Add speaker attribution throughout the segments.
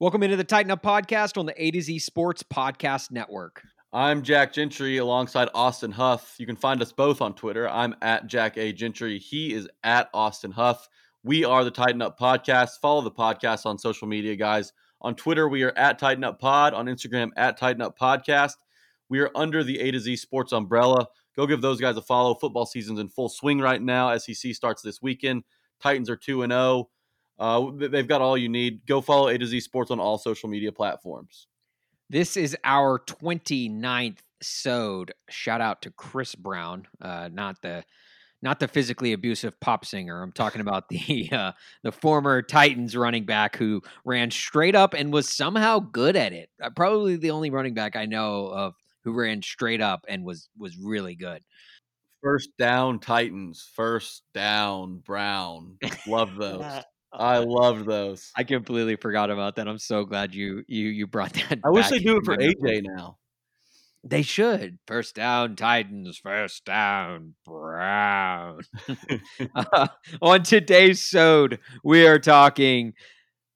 Speaker 1: Welcome into the Titan Up Podcast on the A to Z Sports Podcast Network.
Speaker 2: I'm Jack Gentry alongside Austin Huff. You can find us both on Twitter. I'm at Jack A. Gentry. He is at Austin Huff. We are the Titan Up Podcast. Follow the podcast on social media, guys. On Twitter, we are at Titan Up Pod. On Instagram, at Titan Up Podcast. We are under the A to Z Sports umbrella. Go give those guys a follow. Football season's in full swing right now. SEC starts this weekend. Titans are 2 and 0. Uh, they've got all you need. Go follow A to Z Sports on all social media platforms.
Speaker 1: This is our 29th sode. Shout out to Chris Brown, uh, not the not the physically abusive pop singer. I'm talking about the uh, the former Titans running back who ran straight up and was somehow good at it. Uh, probably the only running back I know of who ran straight up and was was really good.
Speaker 2: First down Titans. First down Brown. Love those. I loved those.
Speaker 1: I completely forgot about that. I'm so glad you you you brought that.
Speaker 2: I wish they do it for AJ
Speaker 1: memory.
Speaker 2: now.
Speaker 1: They should. First down, Titans. First down, Brown. Uh, on today's sode, we are talking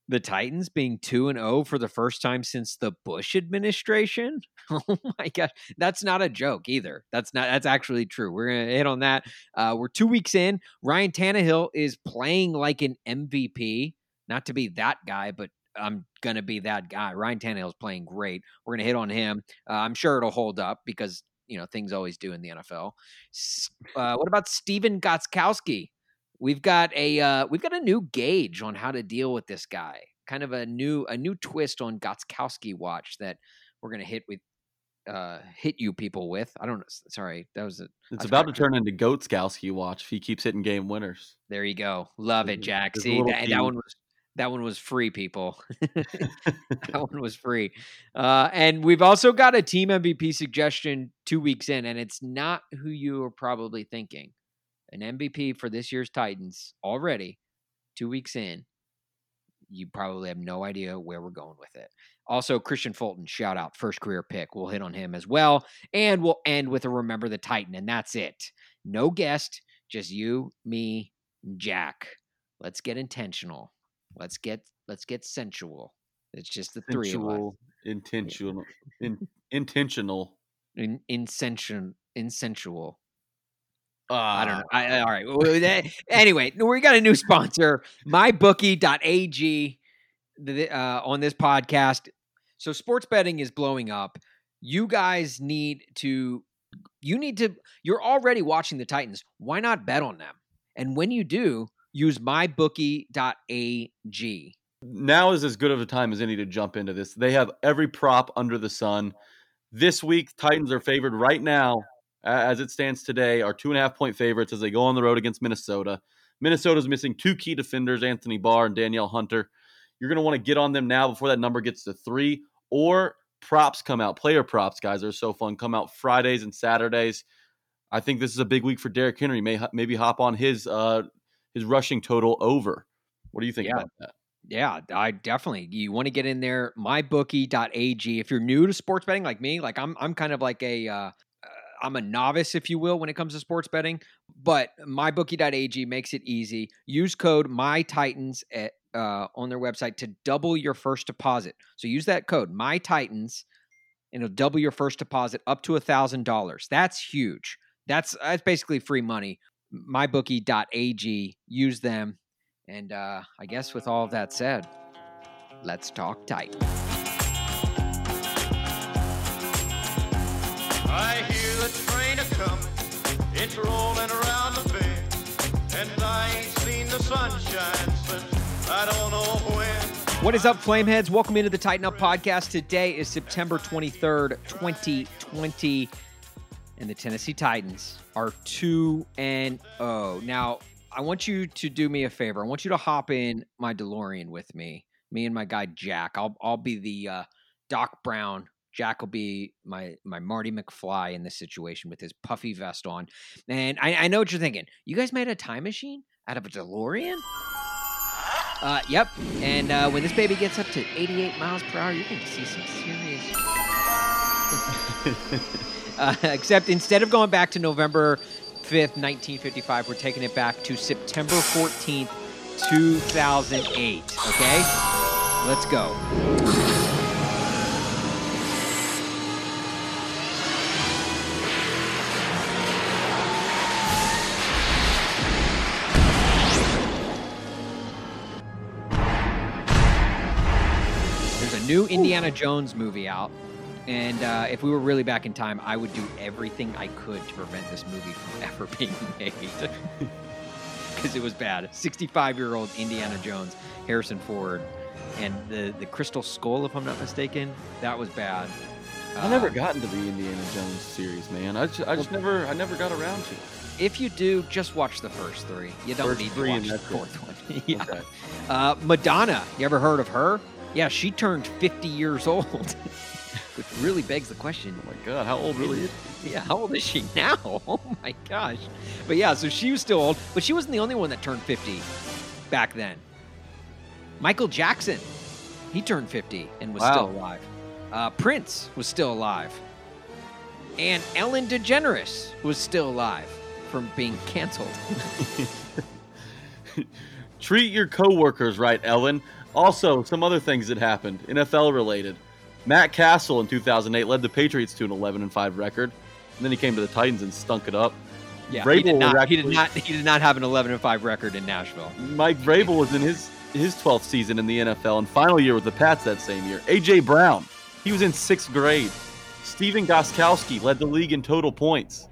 Speaker 1: the Titans being 2 and 0 for the first time since the Bush administration. Oh my gosh. That's not a joke either. That's not that's actually true. We're gonna hit on that. Uh, we're two weeks in. Ryan Tannehill is playing like an MVP. Not to be that guy, but I'm gonna be that guy. Ryan Tannehill's playing great. We're gonna hit on him. Uh, I'm sure it'll hold up because you know things always do in the NFL. Uh, what about Stephen Gostkowski? We've got a uh, we've got a new gauge on how to deal with this guy. Kind of a new a new twist on Gostkowski watch that we're gonna hit with uh, hit you people with. I don't know. Sorry, that was a,
Speaker 2: It's about to turn into Goatskowski watch if he keeps hitting game winners.
Speaker 1: There you go. Love it, Jack.
Speaker 2: there's
Speaker 1: See that, that one was that one was free, people. that one was free. Uh, and we've also got a team MVP suggestion two weeks in, and it's not who you are probably thinking. An MVP for this year's Titans already, two weeks in. You probably have no idea where we're going with it. Also, Kristian Fulton, shout out, first career pick. We'll hit on him as well. And we'll end with a Remember the Titan, and that's it. No guest, just you, me, Jack. Let's get intentional. Let's get let's get sensual. It's just the three of us.
Speaker 2: Intentional, in, intentional.
Speaker 1: In, insensual, insensual.
Speaker 2: Ah,
Speaker 1: I don't know. I, all right. Well, anyway, we got a new sponsor, mybookie.ag, uh, on this podcast. So sports betting is blowing up. You guys need to, you need to, you're already watching the Titans. Why not bet on them? And when you do, use mybookie.ag.
Speaker 2: Now is as good of a time as any to jump into this. They have every prop under the sun. This week, Titans are favored right now, as it stands today, are two and a half point favorites as they go on the road against Minnesota. Minnesota's missing two key defenders, Anthony Barr and Danielle Hunter. You're going to want to get on them now before that number gets to three, or props come out. Player props, guys, are so fun. Come out Fridays and Saturdays. I think this is a big week for Derrick Henry. May maybe hop on his uh, his rushing total over. What do you think
Speaker 1: Yeah.
Speaker 2: about that?
Speaker 1: Yeah, I definitely. You want to get in there, mybookie.ag. If you're new to sports betting like me, like I'm I'm kind of like a uh, uh, I'm a novice if you will when it comes to sports betting, but mybookie.ag makes it easy. Use code mytitans at uh, on their website to double your first deposit. So use that code mytitans and it'll double your first deposit up to a thousand dollars. That's huge. That's that's basically free money. Mybookie.ag. Use them. And uh, I guess with all that said, let's talk tight.
Speaker 3: Train a comin', it's rolling around the bend, and I ain't seen the sunshine since I don't know when.
Speaker 1: What is up, Flameheads? Welcome into the Titan Up Podcast. Today is September 23rd, 2020, and the Tennessee Titans are 2 and 0. Now, I want you to do me a favor. I want you to hop in my DeLorean with me, me and my guy Jack. I'll I'll be the uh, Doc Brown Jack will be my my Marty McFly in this situation with his puffy vest on. And I, I know what you're thinking. You guys made a time machine out of a DeLorean? Uh, yep. And uh, when this baby gets up to 88 miles per hour, you're going to see some serious. uh, except instead of going back to November 5th, 1955, we're taking it back to September 14th, 2008. Okay? Let's go. New Indiana Jones movie out. And uh, if we were really back in time, I would do everything I could to prevent this movie from ever being made. Because it was bad. 65 year old Indiana Jones, Harrison Ford, and the, the Crystal Skull, if I'm not mistaken, that was bad.
Speaker 2: I never
Speaker 1: Uh,
Speaker 2: got into the Indiana Jones series, man. I just, I just never, I never got around to it.
Speaker 1: If you do, just watch the first three. You don't
Speaker 2: First
Speaker 1: need to watch the fourth one. yeah.
Speaker 2: Okay.
Speaker 1: Uh, Madonna, you ever heard of her? Yeah, she turned 50 years old, which really begs the question.
Speaker 2: Oh my god, how old really is?
Speaker 1: Yeah, how old is she now? Oh my gosh. But yeah, so she was still old, but she wasn't the only one that turned 50 back then. Michael Jackson, he turned 50 and was still alive. Uh, Prince was still alive. And Ellen DeGeneres was still alive from being canceled.
Speaker 2: Treat your coworkers right, Ellen. Also, some other things that happened, NFL related. Matt Cassel in 2008 led the Patriots to an 11 and 5 record, and then he came to the Titans and stunk it up.
Speaker 1: Yeah,
Speaker 2: Vrabel
Speaker 1: he did, not, he did not. He did not have an 11 and 5 record in Nashville.
Speaker 2: Mike Vrabel was in his his 12th season in the NFL and final year with the Pats that same year. AJ Brown, he was in sixth grade. Stephen Gostkowski led the league in total points.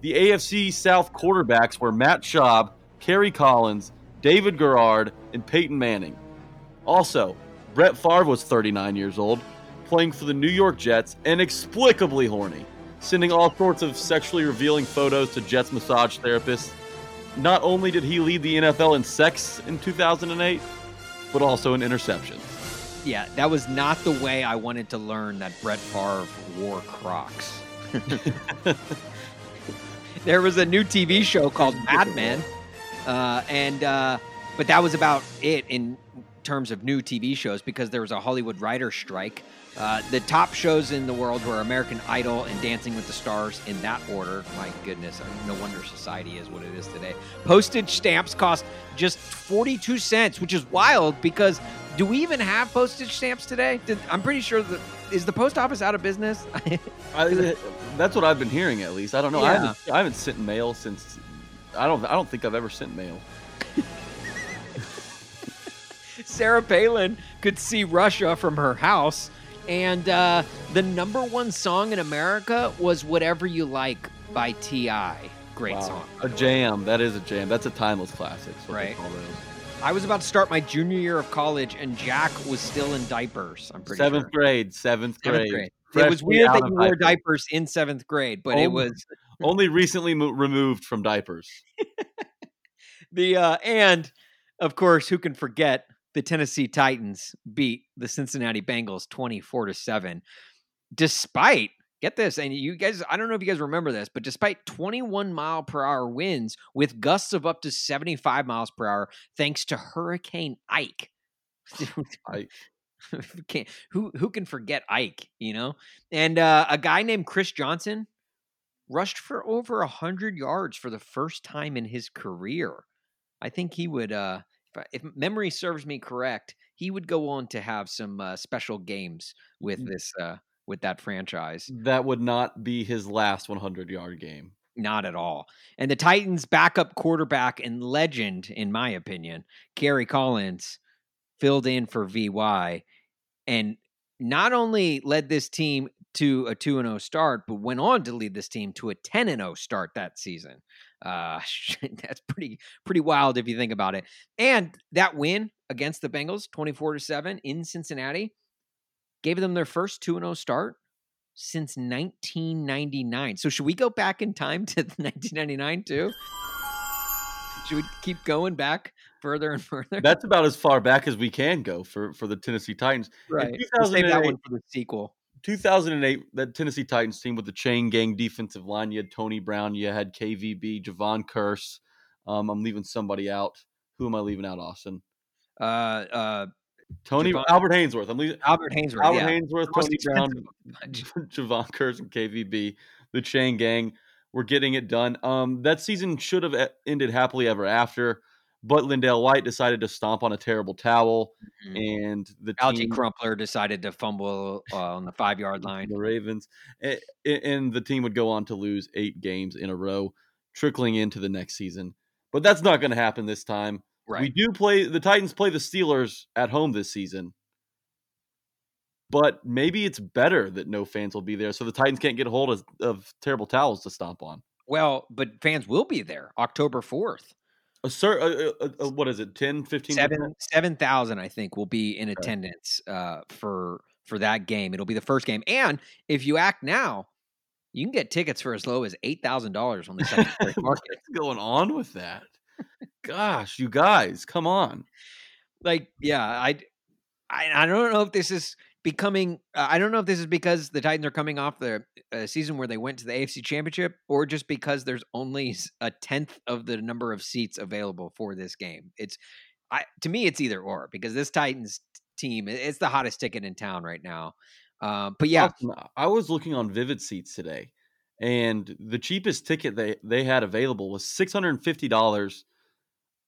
Speaker 2: The AFC South quarterbacks were Matt Schaub, Kerry Collins, David Garrard, and Peyton Manning. Also, Brett Favre was 39 years old, playing for the New York Jets, inexplicably horny, sending all sorts of sexually revealing photos to Jets massage therapists. Not only did he lead the NFL in sex in 2008, but also in interceptions.
Speaker 1: Yeah, that was not the way I wanted to learn that Brett Favre wore Crocs. there was a new TV show called Mad Men, uh, and uh, but that was about it in terms of new TV shows because there was a Hollywood writer strike. Uh, the top shows in the world were American Idol and Dancing with the Stars in that order. My goodness, no wonder society is what it is today. Postage stamps cost just 42 cents, which is wild because do we even have postage stamps today? Did, I'm pretty sure that is the post office out of business.
Speaker 2: I, that's what I've been hearing, at least. I don't know. I, haven't, I haven't sent mail since. I don't. I don't think I've ever sent mail.
Speaker 1: Sarah Palin could see Russia from her house, and uh, the number one song in America was "Whatever You Like" by Ti. Great
Speaker 2: Wow.
Speaker 1: song.
Speaker 2: A jam. That is a jam. That's a timeless classic. is what they
Speaker 1: Right. I was about to start my junior year of college, and Jack was still in diapers. I'm pretty
Speaker 2: Seventh
Speaker 1: sure.
Speaker 2: grade. Seventh grade.
Speaker 1: Seventh grade. It was weird that you wore
Speaker 2: diapers.
Speaker 1: diapers in seventh grade, but it
Speaker 2: Oh.
Speaker 1: was
Speaker 2: Only recently mo- removed from diapers.
Speaker 1: the uh, and of course, who can forget the Tennessee Titans beat the Cincinnati Bengals 24 to 7 despite get this and you guys I don't know if you guys remember this but despite 21 mile per hour winds with gusts of up to 75 miles per hour thanks to Hurricane Ike.
Speaker 2: Ike.
Speaker 1: Can't, who who can forget Ike you know? And uh, a guy named Chris Johnson rushed for over 100 yards for the first time in his career. I think he would, uh, if, memory serves me correct, he would go on to have some uh, special games with
Speaker 2: Mm.
Speaker 1: this, uh, with that franchise.
Speaker 2: That would not be his last 100 yard game.
Speaker 1: Not at all. And the Titans' backup quarterback and legend, in my opinion, Kerry Collins, filled in for VY, and not only led this team to a 2 0 start, but went on to lead this team to a 10 0 start that season. Uh, that's pretty pretty wild if you think about it. And that win against the Bengals, 24 to 7 in Cincinnati, gave them their first 2 and 0 start since 1999. So should we go back in time to 1999 too? Should we keep going back further and further?
Speaker 2: That's about as far back as we can go for, for the Tennessee Titans.
Speaker 1: right. We'll save that one for the sequel.
Speaker 2: 2008, that Tennessee Titans team with the chain gang defensive line. You had Tony Brown, you had KVB, Jevon Kearse. Um, I'm leaving somebody out. Who am I leaving out, Austin?
Speaker 1: Uh, uh,
Speaker 2: Tony
Speaker 1: Javon-
Speaker 2: Albert Haynesworth. I'm leaving
Speaker 1: Albert Haynesworth.
Speaker 2: Albert
Speaker 1: yeah. Haynesworth,
Speaker 2: Tony Brown. Jevon Kearse, and KVB. The chain gang. We're getting it done. Um, that season should have ended happily ever after, but LenDale White decided to stomp on a terrible towel,
Speaker 1: Mhm.
Speaker 2: and the
Speaker 1: Alge
Speaker 2: team,
Speaker 1: Crumpler decided to fumble uh, on the five yard line.
Speaker 2: the Ravens, a- a- and the team would go on to lose eight games in a row, trickling into the next season. But that's not going to happen this time. We do play the Titans play the Steelers at home this season. But maybe it's better that no fans will be there so the Titans can't get a hold of, of terrible towels to stomp on.
Speaker 1: Well, but fans will be there October 4th.
Speaker 2: A what is it? 10, 15
Speaker 1: Seven seven thousand, I think, will be in attendance uh, for for that game. It'll be the first game, and if you act now, you can get tickets for as low as eight thousand dollars on the secondary market.
Speaker 2: What's going on with that? Gosh, you guys, come on.
Speaker 1: Like, yeah, I, I, I don't know if this is becoming. Uh, I don't know if this is because the Titans are coming off the uh, season where they went to the AFC Championship, or just because there's only a tenth of the number of seats available for this game. It's, I to me, it's either or because this Titans team, it- it's the hottest ticket in town right now. Um, but yeah,
Speaker 2: I was looking on Vivid Seats today, and the cheapest ticket they, they had available was six hundred and fifty dollars,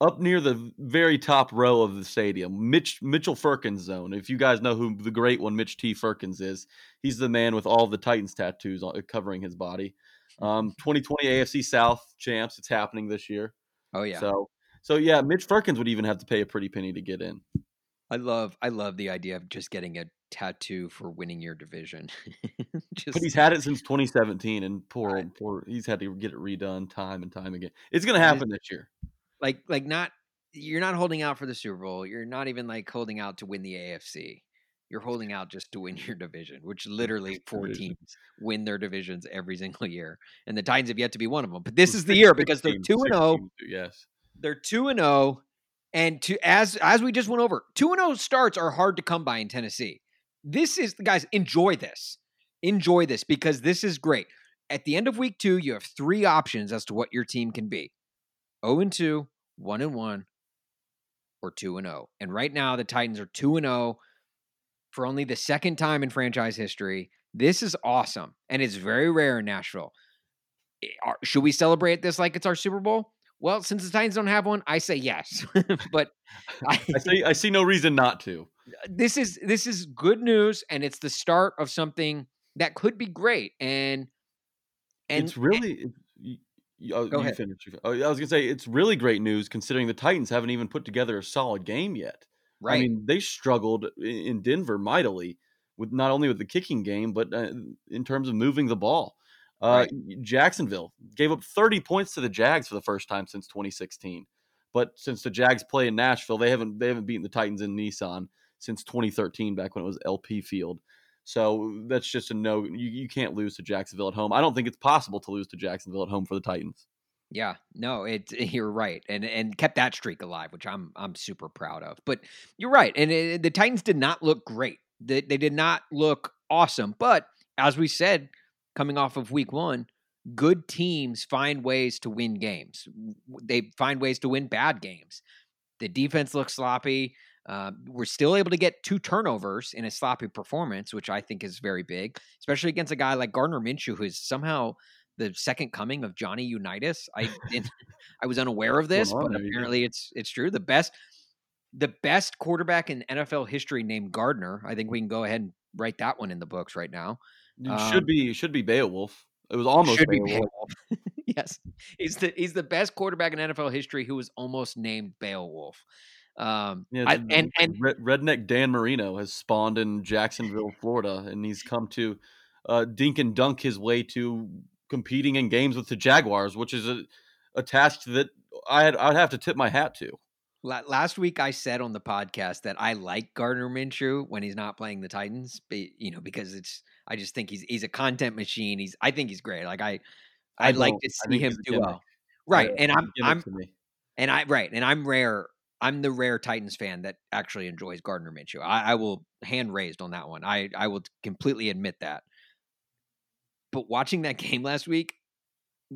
Speaker 2: up near the very top row of the stadium, Mitch Mitchell Firkins zone. If you guys know who the great one Mitch T. Firkins is, he's the man with all the Titans tattoos on, covering his body. Um, 2020 AFC South champs. It's happening this year.
Speaker 1: oh yeah,
Speaker 2: So, so yeah, Mitch Firkins would even have to pay a pretty penny to get in.
Speaker 1: I love, I love the idea of just getting a tattoo for winning your division. just
Speaker 2: But he's had it since 2017, and poor,
Speaker 1: Right.
Speaker 2: poor, he's had to get it redone time and time again. It's going to happen this year.
Speaker 1: Like like not you're not holding out for the Super Bowl. You're not even like holding out to win the AFC. You're holding out just to win your division, which literally four teams win their divisions every single year, and the Titans have yet to be one of them. But this is the year because oh they're two and oh. zero.
Speaker 2: Yes.
Speaker 1: They're two and zero, and to as as we just went over, two and zero starts are hard to come by in Tennessee. This is guys enjoy this, enjoy this because this is great. At the end of week two, you have three options as to what your team can be: zero and two, one and one, or two and zero. And right now, the Titans are two and zero for only the second time in franchise history. This is awesome, and it's very rare in Nashville. Eh, should we celebrate this like it's our Super Bowl? Well, since the Titans don't have one, I say yes. but I,
Speaker 2: I see. I see no reason not to.
Speaker 1: this is this is good news, and it's the start of something that could be great. And and
Speaker 2: it's really. it- oh,
Speaker 1: Go ahead.
Speaker 2: finish. oh, I was gonna say it's really great news considering the Titans haven't even put together a solid game yet.
Speaker 1: right.
Speaker 2: I mean, they struggled in Denver mightily with not only with the kicking game, but uh, in terms of moving the ball. Uh, Jacksonville gave up 30 points to the Jags for the first time since 2016. But since the Jags play in Nashville, they haven't they haven't beaten the Titans in Nissan since 2013, back when it was LP Field. So that's just a no. You, you can't lose to Jacksonville at home. I don't think it's possible to lose to Jacksonville at home for the Titans.
Speaker 1: Yeah, no, it you're right, and and kept that streak alive, which I'm I'm super proud of. But you're right, and it, the Titans did not look great. They, they did not look awesome. But as we said, coming off of Week One, good teams find ways to win games. They find ways to win bad games. The defense looks sloppy. Uh, we're still able to get two turnovers in a sloppy performance, which I think is very big, especially against a guy like Gardner Minshew, who is somehow the second coming of Johnny Unitas. I didn't, I was unaware of this, but apparently it's it's true. The best, the best quarterback in NFL history named Gardner. I think we can go ahead and write that one in the books right now.
Speaker 2: It
Speaker 1: Um,
Speaker 2: should be should be Beowulf. It was almost Beowulf.
Speaker 1: Beowulf. yes, he's the he's the best quarterback in NFL history who was almost named Beowulf. Um,
Speaker 2: Yeah,
Speaker 1: I, and and
Speaker 2: redneck Dan Marino has spawned in Jacksonville, Florida, and he's come to uh, dink and dunk his way to competing in games with the Jaguars, which is a, a task that I had I'd have to tip my hat to.
Speaker 1: Last week I said on the podcast that I like Gardner Minshew when he's not playing the Titans, but, you know, because it's I just think he's he's a content machine. He's I think he's great. Like I
Speaker 2: I
Speaker 1: I'd like to see him do well. Right.
Speaker 2: Uh,
Speaker 1: And I'm I'm and I right, and I'm rare I'm the rare Titans fan that actually enjoys Gardner Minshew. I, I will hand raised on that one. I I will completely admit that. But watching that game last week,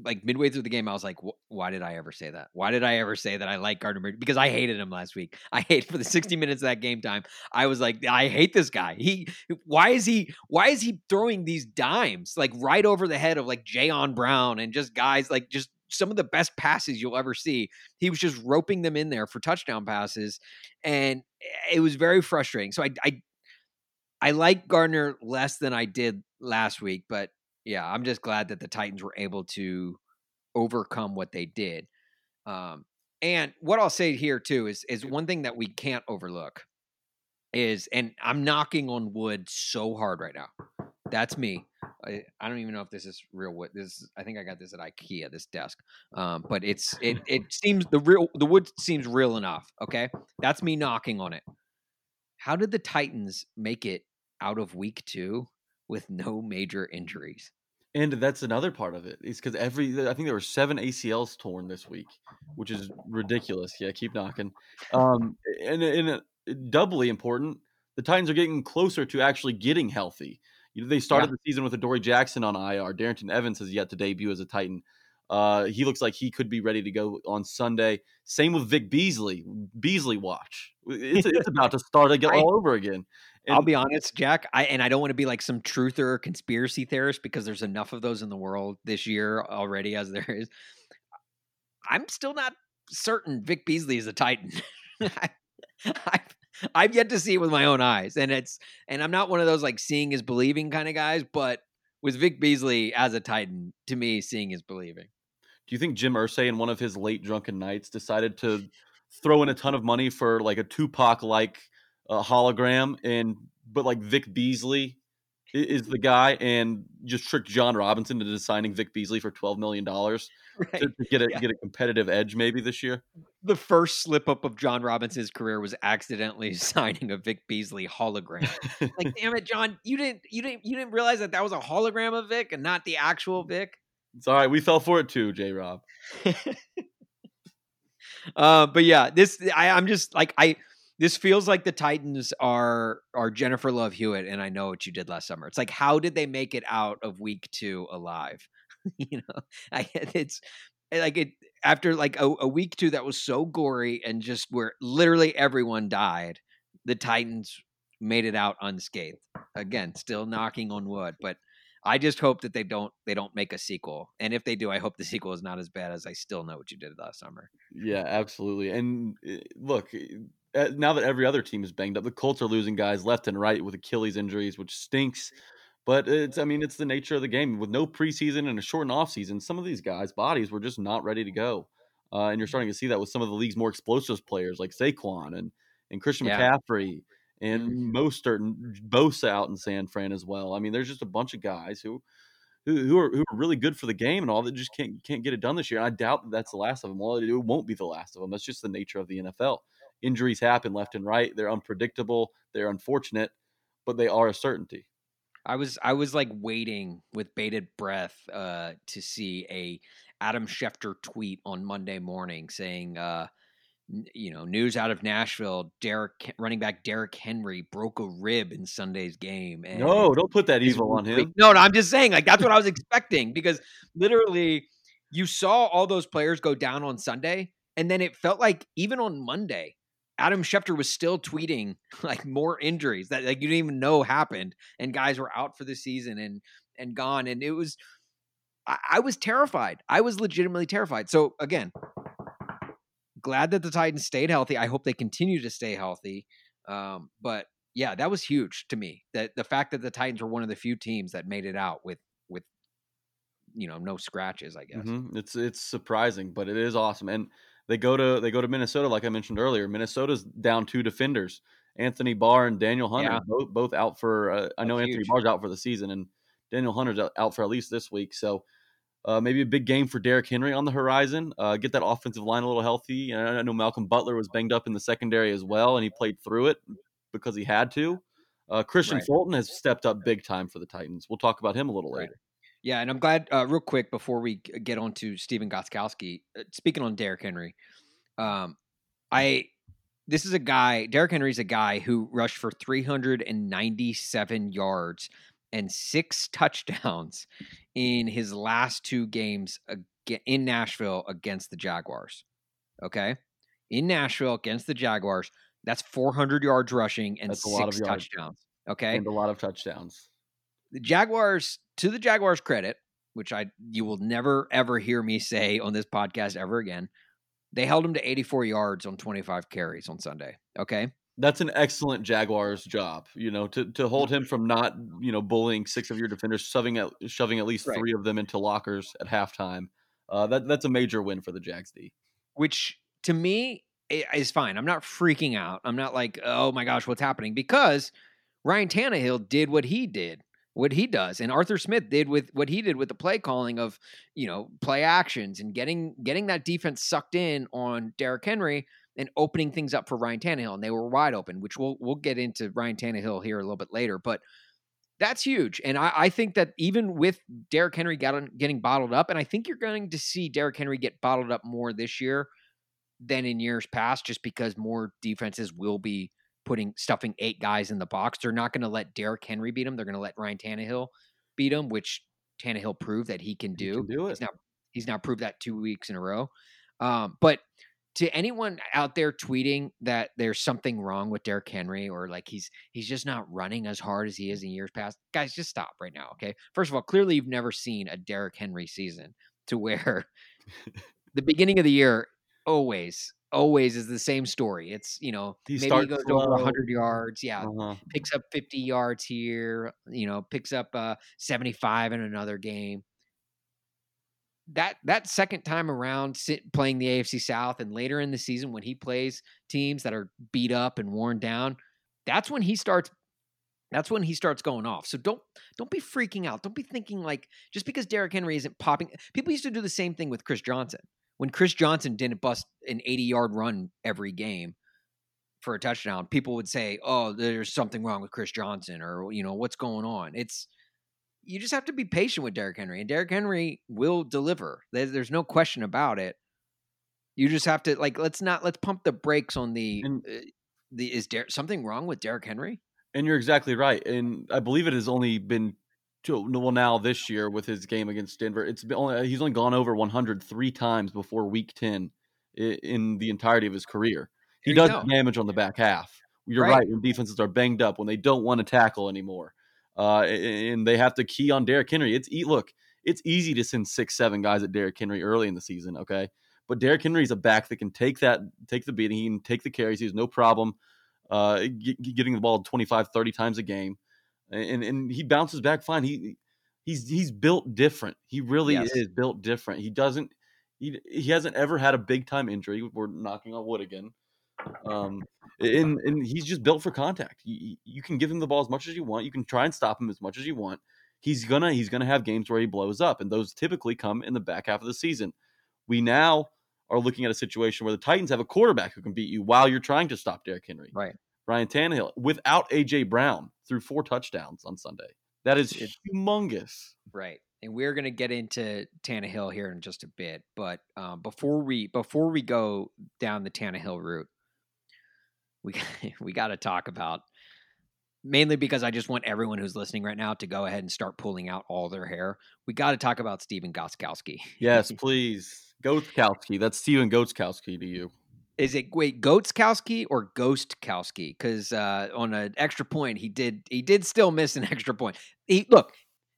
Speaker 1: like midway through the game, I was like, why did I ever say that? Why did I ever say that I like Gardner Minshew? Because I hated him last week. I hate for the 60 minutes of that game time. I was like, I hate this guy. He, why is he, why is he throwing these dimes like right over the head of like Jayon Brown and just guys like just some of the best passes you'll ever see. He was just roping them in there for touchdown passes, and it was very frustrating. So I, I, I like Gardner less than I did last week, but yeah, I'm just glad that the Titans were able to overcome what they did. Um, and what I'll say here too is is one thing that we can't overlook is, and I'm knocking on wood so hard right now. That's me. I, I don't even know if this is real wood. This I think I got this at IKEA. This desk, um, but it's it it seems the real the wood seems real enough. Okay, that's me knocking on it. How did the Titans make it out of week two with no major injuries?
Speaker 2: And that's another part of it. Is because every I think there were seven ACLs torn this week, which is ridiculous. Yeah, keep knocking. Um, and and uh, doubly important, the Titans are getting closer to actually getting healthy. You know, they started yeah. the season with Adoree Jackson on IR. Darrynton Evans has yet to debut as a Titan. Uh, he looks like he could be ready to go on Sunday. Same with Vic Beasley. Beasley watch. It's, it's about to start again all over again.
Speaker 1: And, I'll be honest, Jack. I and I don't want to be like some truther or conspiracy theorist because there's enough of those in the world this year already as there is. I'm still not certain Vic Beasley is a Titan. I, I've, I've yet to see it with my own eyes, and it's and I'm not one of those like seeing is believing kind of guys, but with Vic Beasley as a Titan, to me, seeing is believing.
Speaker 2: Do you think Jim Irsay in one of his late drunken nights decided to throw in a ton of money for like a Tupac like uh, hologram and but like Vic Beasley is the guy and just tricked Jon Robinson into signing Vic Beasley for twelve million dollars right. to, to, get a yeah. get a competitive edge maybe this year.
Speaker 1: The first slip up of Jon Robinson's career was accidentally signing a Vic Beasley hologram. like, damn it, Jon, you didn't you didn't you didn't realize that that was a hologram of Vic and not the actual Vic.
Speaker 2: It's all right. We fell for it too, J. Rob.
Speaker 1: uh, but yeah, this I, I'm just like I this feels like the Titans are are Jennifer Love Hewitt, and I know what you did last summer. It's like how did they make it out of week two alive? you know, I, it's like it after like a, a week two that was so gory and just where literally everyone died. The Titans made it out unscathed. Again, still knocking on wood, but I just hope that they don't they don't make a sequel. And if they do, I hope the sequel is not as bad as I still know what you did last summer.
Speaker 2: Yeah, absolutely. And eh, look, uh, now that every other team is banged up, the Colts are losing guys left and right with Achilles injuries, which stinks. But it's, I mean, it's the nature of the game. With no preseason and a shortened offseason, some of these guys' bodies were just not ready to go. Uh, and you're starting to see that with some of the league's more explosive players like Saquon and, and Christian yeah. McCaffrey and mm-hmm. Mostert and Bosa out in San Fran as well. I mean, there's just a bunch of guys who who, who are who are really good for the game and all that just can't can't get it done this year. And I doubt that that's the last of them. Well, it won't be the last of them. That's just the nature of the NFL injuries happen left and right. They're unpredictable. They're unfortunate, but they are a certainty.
Speaker 1: I was I was like waiting with bated breath uh, to see a Adam Schefter tweet on Monday morning saying, uh, you know, news out of Nashville: Derek running back Derrick Henry broke a rib in Sunday's game.
Speaker 2: And no, don't put that evil on him.
Speaker 1: No, no, I'm just saying, like that's what I was expecting because literally, you saw all those players go down on Sunday, and then it felt like even on Monday, Adam Schefter was still tweeting like more injuries that like you didn't even know happened, and guys were out for the season and and gone, and it was I, I was terrified. I was legitimately terrified. So again, glad that the Titans stayed healthy. I hope they continue to stay healthy. Um, but yeah, that was huge to me. That the fact that the Titans were one of the few teams that made it out with with you know no scratches. I guess
Speaker 2: mm-hmm. it's it's surprising, but it is awesome. And they go to they go to Minnesota, like I mentioned earlier. Minnesota's down two defenders, Anthony Barr and Danielle Hunter, yeah. both both out for. Uh, I know That's Anthony. Barr's out for the season, and Danielle Hunter's out for at least this week. So uh, maybe a big game for Derrick Henry on the horizon. Uh, get that offensive line a little healthy. And I know Malcolm Butler was banged up in the secondary as well, and he played through it because he had to. Uh, Kristian right. Fulton has stepped up big time for the Titans. We'll talk about him a little right. later.
Speaker 1: Yeah, and I'm glad. Uh, real quick before we get on to Stephen Gostkowski, uh, speaking on Derrick Henry, um, I this is a guy, Derrick Henry's a guy who rushed for 397 yards and six touchdowns in his last two games in Nashville against the Jaguars. Okay. In Nashville against the Jaguars, that's 400 yards rushing and
Speaker 2: That's a lot of
Speaker 1: six touchdowns. Okay.
Speaker 2: And a lot of touchdowns.
Speaker 1: the Jaguars, to the Jaguars' credit, which I you will never ever hear me say on this podcast ever again, they held him to 84 yards on 25 carries on Sunday. Okay.
Speaker 2: That's an excellent Jaguars job, you know, to, to hold him from not, you know, bullying six of your defenders, shoving at, shoving at least
Speaker 1: Right.
Speaker 2: three of them into lockers at halftime. Uh, that that's a major win for the Jags D.
Speaker 1: which to me is fine. I'm not freaking out. I'm not like, oh my gosh, what's happening? Because Ryan Tannehill did what he did, what he does, and Arthur Smith did with what he did with the play calling of, you know, play actions and getting getting that defense sucked in on Derrick Henry and opening things up for Ryan Tannehill, and they were wide open. Which we'll we'll get into Ryan Tannehill here a little bit later, but. That's huge. And I, I think that even with Derrick Henry got, getting bottled up, and I think you're going to see Derrick Henry get bottled up more this year than in years past, just because more defenses will be putting stuffing eight guys in the box. They're not going to let Derrick Henry beat him. They're going to let Ryan Tannehill beat him, which Tannehill proved that he can
Speaker 2: He
Speaker 1: do.
Speaker 2: can do
Speaker 1: He's
Speaker 2: it.
Speaker 1: now he's now proved that two weeks in a row. Um, but to anyone out there tweeting that there's something wrong with Derrick Henry or like he's he's just not running as hard as he is in years past, guys, just stop right now. Okay. First of all, clearly you've never seen a Derrick Henry season to where the beginning of the year always always is the same story. It's you know
Speaker 2: He
Speaker 1: maybe he goes over
Speaker 2: slow.
Speaker 1: 100 yards, yeah,
Speaker 2: Uh-huh.
Speaker 1: picks up 50 yards here, you know, picks up uh 75 in another game. That that second time around sit, playing the AFC South and later in the season when he plays teams that are beat up and worn down, that's when he starts that's when he starts going off. So don't don't be freaking out. Don't be thinking like just because Derrick Henry isn't popping. People used to do the same thing with Chris Johnson. When Chris Johnson didn't bust an 80 yard run every game for a touchdown, people would say, "Oh, there's something wrong with Chris Johnson," or you know, what's going on. It's you just have to be patient with Derrick Henry, and Derrick Henry will deliver. There's, no question about it. You just have to like let's not let's pump the brakes on the
Speaker 2: And-
Speaker 1: uh, the is there something wrong with Derrick Henry?
Speaker 2: And you're exactly right. And I believe it has only been two, well now this year with his game against Denver. It's been only he's only gone over 100 three times before Week 10 i- in the entirety of his career. He does
Speaker 1: go.
Speaker 2: damage on the back half. You're
Speaker 1: Right.
Speaker 2: right. When defenses are banged up, when they don't want to tackle anymore, uh, and they have to key on Derrick Henry. It's look, it's easy to send six, seven guys at Derrick Henry early in the season. Okay, but Derrick Henry's a back that can take that, take the beating, he can take the carries. He has no problem uh, getting the ball 25, 30 times a game, and and he bounces back fine. He he's he's built different. He really
Speaker 1: Yes.
Speaker 2: is built different. He doesn't. He, he hasn't ever had a big time injury. We're knocking on wood again. Um, and and he's just built for contact. You, you can give him the ball as much as you want. You can try and stop him as much as you want. He's gonna he's gonna have games where he blows up, and those typically come in the back half of the season. We now are looking at a situation where the Titans have a quarterback who can beat you while you're trying to stop Derrick Henry.
Speaker 1: Right.
Speaker 2: Ryan Tannehill without AJ Brown threw four touchdowns on Sunday. That is humongous.
Speaker 1: Right. And we're going to get into Tannehill here in just a bit, but um, before we before we go down the Tannehill route, we we got to talk about mainly because I just want everyone who's listening right now to go ahead and start pulling out all their hair. We got to talk about Stephen Gostkowski.
Speaker 2: Yes, please. Goatskowski. That's Steven Goatskowski to you.
Speaker 1: Is it wait Goatskowski or Ghostkowski? Because uh, on an extra point, he did he did still miss an extra point. He look,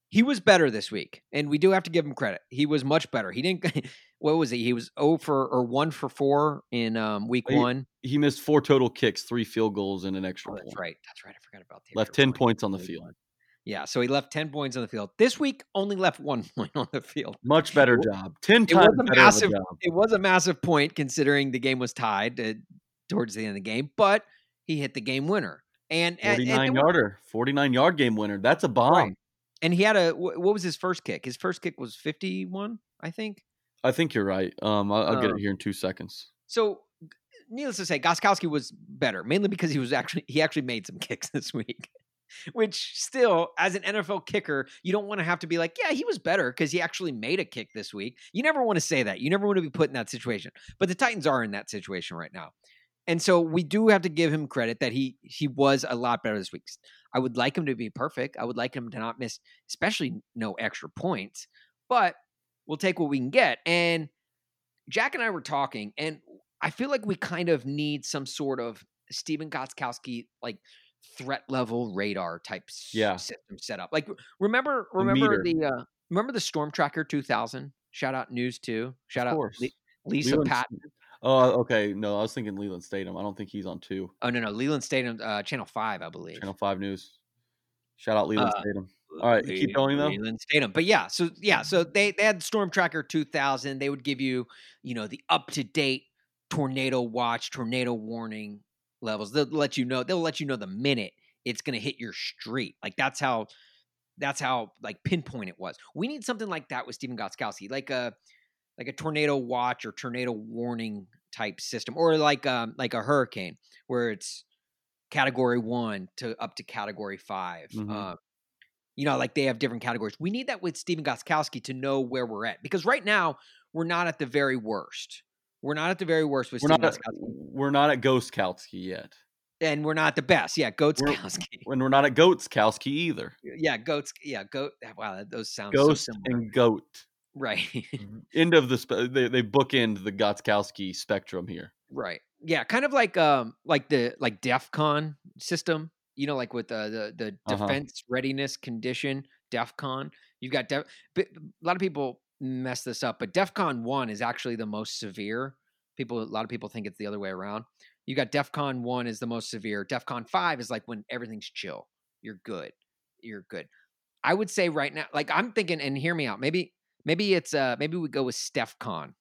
Speaker 1: he was better this week, and we do have to give him credit. He was much better. He didn't. What was he? He was zero for or one for four in um, week
Speaker 2: He-
Speaker 1: one.
Speaker 2: He missed four total kicks, three field goals, and an extra
Speaker 1: Oh,
Speaker 2: point.
Speaker 1: that's right. That's right. I forgot about the
Speaker 2: Left 10
Speaker 1: point.
Speaker 2: points on the field.
Speaker 1: one. Yeah, so he left ten points on the field. This week, only left one point on the field.
Speaker 2: Much better job. 10
Speaker 1: It
Speaker 2: times
Speaker 1: was a
Speaker 2: better
Speaker 1: massive. It was a massive point considering the game was tied uh, towards the end of the game, but he hit the game winner. And and- and
Speaker 2: 49
Speaker 1: there were-
Speaker 2: yarder, 49 yard game winner. That's a bomb.
Speaker 1: Right. And he had a what was his first kick? His first kick was 51, I think.
Speaker 2: I think you're right. Um, I'll, I'll get
Speaker 1: Um,
Speaker 2: it here in two seconds.
Speaker 1: So needless to say, Gostkowski was better, mainly because he was actually he actually made some kicks this week. Which still, as an NFL kicker, you don't want to have to be like, yeah, he was better because he actually made a kick this week. You never want to say that. You never want to be put in that situation. But the Titans are in that situation right now. and so we do have to give him credit that he he was a lot better this week. I would like him to be perfect. I would like him to not miss, especially no extra points. But we'll take what we can get. And Jack and I were talking, and I feel like we kind of need some sort of Stephen Gostkowski like threat level radar type
Speaker 2: Yeah.
Speaker 1: system set up. Like remember remember the uh remember the Storm Tracker 2000? Shout out News 2. Shout out. Le- Lisa
Speaker 2: Leland-
Speaker 1: Patton.
Speaker 2: Oh, okay. No, I was thinking Lelan Statom. I don't think he's on two.
Speaker 1: Oh no, no, Lelan Statom uh channel 5, I believe.
Speaker 2: Channel Five News. Shout out Leland
Speaker 1: Uh,
Speaker 2: Stadium. All right, keep going, though.
Speaker 1: Lelan Statom. But yeah, so yeah, so they they had Storm Tracker 2000. They would give you, you know, the up to date tornado watch, tornado warning levels. They'll let you know. They'll let you know the minute it's going to hit your street. Like that's how that's how like pinpoint it was. We need something like that with Stephen Gostkowski, like a like a tornado watch or tornado warning type system, or like um like a hurricane where it's category one to up to category 5
Speaker 2: Mhm.
Speaker 1: Uh, you know, like they have different categories. We need that with Stephen Gostkowski to know where we're at because right now we're not at the very worst. We're not at the very worst with
Speaker 2: We're not. At, we're not at Ghostkowski yet,
Speaker 1: and we're not the best. Yeah, Goatskowski.
Speaker 2: and we're not at Goatskowski either.
Speaker 1: yeah, goats. Yeah, goat. Wow, those sound
Speaker 2: Ghost
Speaker 1: so similar.
Speaker 2: and Goat.
Speaker 1: Right.
Speaker 2: End of the. Spe- they they bookend the Gostkowski spectrum here.
Speaker 1: Right. Yeah, kind of like um like the like DEF CON system, you know, like with the the, the
Speaker 2: Uh-huh.
Speaker 1: defense readiness condition, DEF CON. You've got def, a lot of people mess this up, but DEF CON 1 is actually the most severe. People a lot of people think it's the other way around. You got DEF CON 1 is the most severe. DEF CON 5 is like when everything's chill. You're good. You're good. I would say right now, like I'm thinking, and hear me out. Maybe maybe it's uh maybe we go with Steph Con.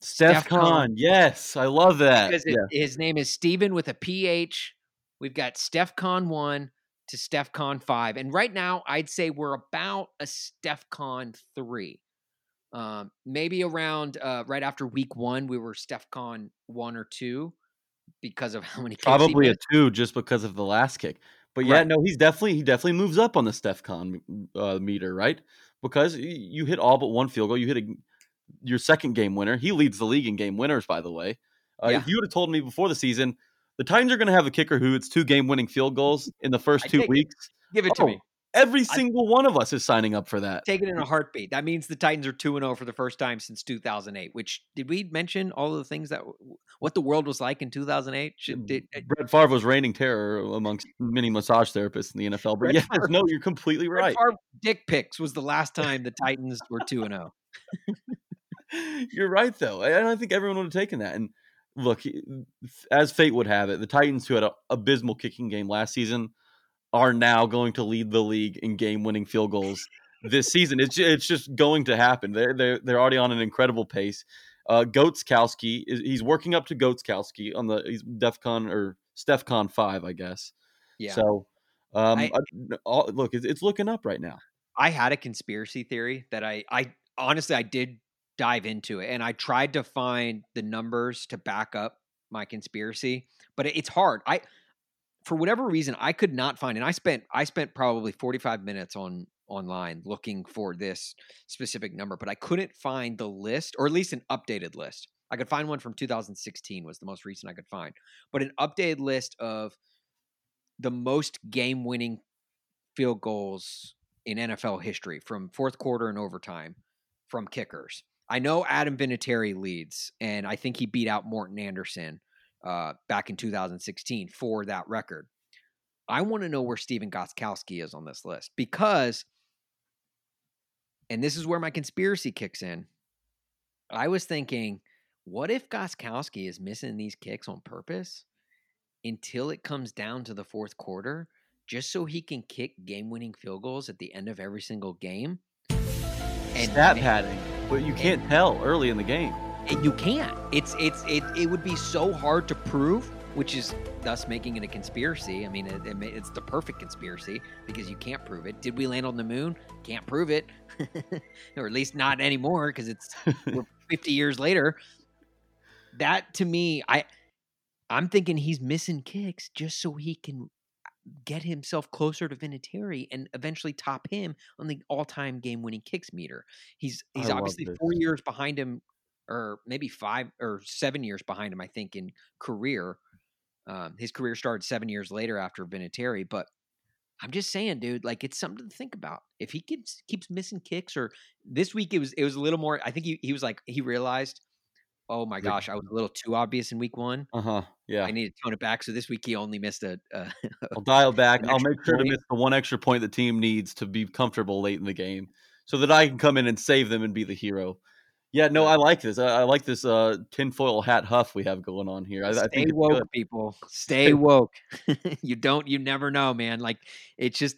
Speaker 2: Steph
Speaker 1: Steph Con.
Speaker 2: Con, yes, I love that.
Speaker 1: it,
Speaker 2: Yeah.
Speaker 1: his name is Steven with a PH. We've got Steph Con 1 to Steph Con 5. And right now, I'd say we're about a Steph Con 3. Um, maybe around uh, right after week one, we were Steph Con 1 or 2 because of how many
Speaker 2: Probably a two just because of the last kick. But yeah,
Speaker 1: Right.
Speaker 2: no, he's definitely he definitely moves up on the Steph Con uh, meter, right? Because you hit all but one field goal. You hit a, your second game winner. He leads the league in game winners, by the way. Uh,
Speaker 1: Yeah.
Speaker 2: If you would have told me before the season, the Titans are going to have a kicker who hits two game winning field goals in the first
Speaker 1: I
Speaker 2: two
Speaker 1: take it.
Speaker 2: weeks.
Speaker 1: Give it to
Speaker 2: Oh,
Speaker 1: me.
Speaker 2: Every single one of us is signing up for that.
Speaker 1: Take it in a heartbeat. That means the Titans are 2 0 for the first time since 2008, which did we mention all of the things that what the world was like in 2008? Should, did, uh,
Speaker 2: Brett Favre was reigning terror amongst many massage therapists in the NFL. But
Speaker 1: Brett
Speaker 2: yes,
Speaker 1: Favre-
Speaker 2: no, you're completely right.
Speaker 1: Favre dick pics was the last time the Titans were 2 0.
Speaker 2: You're right, though. And I think everyone would have taken that. And look, as fate would have it, the Titans, who had an abysmal kicking game last season, are now going to lead the league in game-winning field goals this season. It's it's just going to happen. They're they're they're already on an incredible pace. Uh, Goatskowski is he's working up to Goatskowski on the he's DefCon or StephCon five, I guess.
Speaker 1: Yeah.
Speaker 2: So, um,
Speaker 1: I-
Speaker 2: uh, all, look, it's, it's looking up right now.
Speaker 1: I had a conspiracy theory that I, I honestly, I did dive into it and I tried to find the numbers to back up my conspiracy, but it- it's hard. I, for whatever reason, I could not find, and I spent, I spent probably 45 minutes on online looking for this specific number, but I couldn't find the list or at least an updated list. I could find one from 2016 was the most recent I could find, but an updated list of the most game winning field goals in NFL history from fourth quarter and overtime from kickers. I know Adam Vinatieri leads, and I think he beat out Morten Andersen uh, back in 2016 for that record. I want to know where Stephen Gostkowski is on this list because, and this is where my conspiracy kicks in. I was thinking, what if Gostkowski is missing these kicks on purpose until it comes down to the fourth quarter, just so he can kick game-winning field goals at the end of every single game? And
Speaker 2: Stat padding, but you can't tell early in the game.
Speaker 1: And you can't. It's it's it it would be so hard to prove, which is thus making it a conspiracy. I mean, it, it, it's the perfect conspiracy because you can't prove it. Did we land on the moon? Can't prove it, or at least not anymore because it's we're 50 years later. That to me, I I'm thinking he's missing kicks just so he can get himself closer to Vinatieri and eventually top him on the all-time game-winning kicks meter. He's he's obviously four years behind him, or maybe five or seven years behind him, I think, in career. Um, his career started seven years later after Vinatieri, but I'm just saying, dude, like it's something to think about. If he keeps keeps missing kicks, or this week it was it was a little more. I think he he was like he realized, oh my gosh, I was a little too obvious in week one.
Speaker 2: Uh huh. Yeah.
Speaker 1: I need to tone it back. So this week he only missed a. a
Speaker 2: I'll dial back. I'll make sure to miss the one extra point the team needs to be comfortable late in the game, so that I can come in and save them and be the hero. Yeah, no, I like this. I, I like this uh, tinfoil hat huff we have going on here. I, I
Speaker 1: Stay
Speaker 2: think
Speaker 1: woke,
Speaker 2: good.
Speaker 1: people. Stay woke. you don't. You never know, man. Like it's just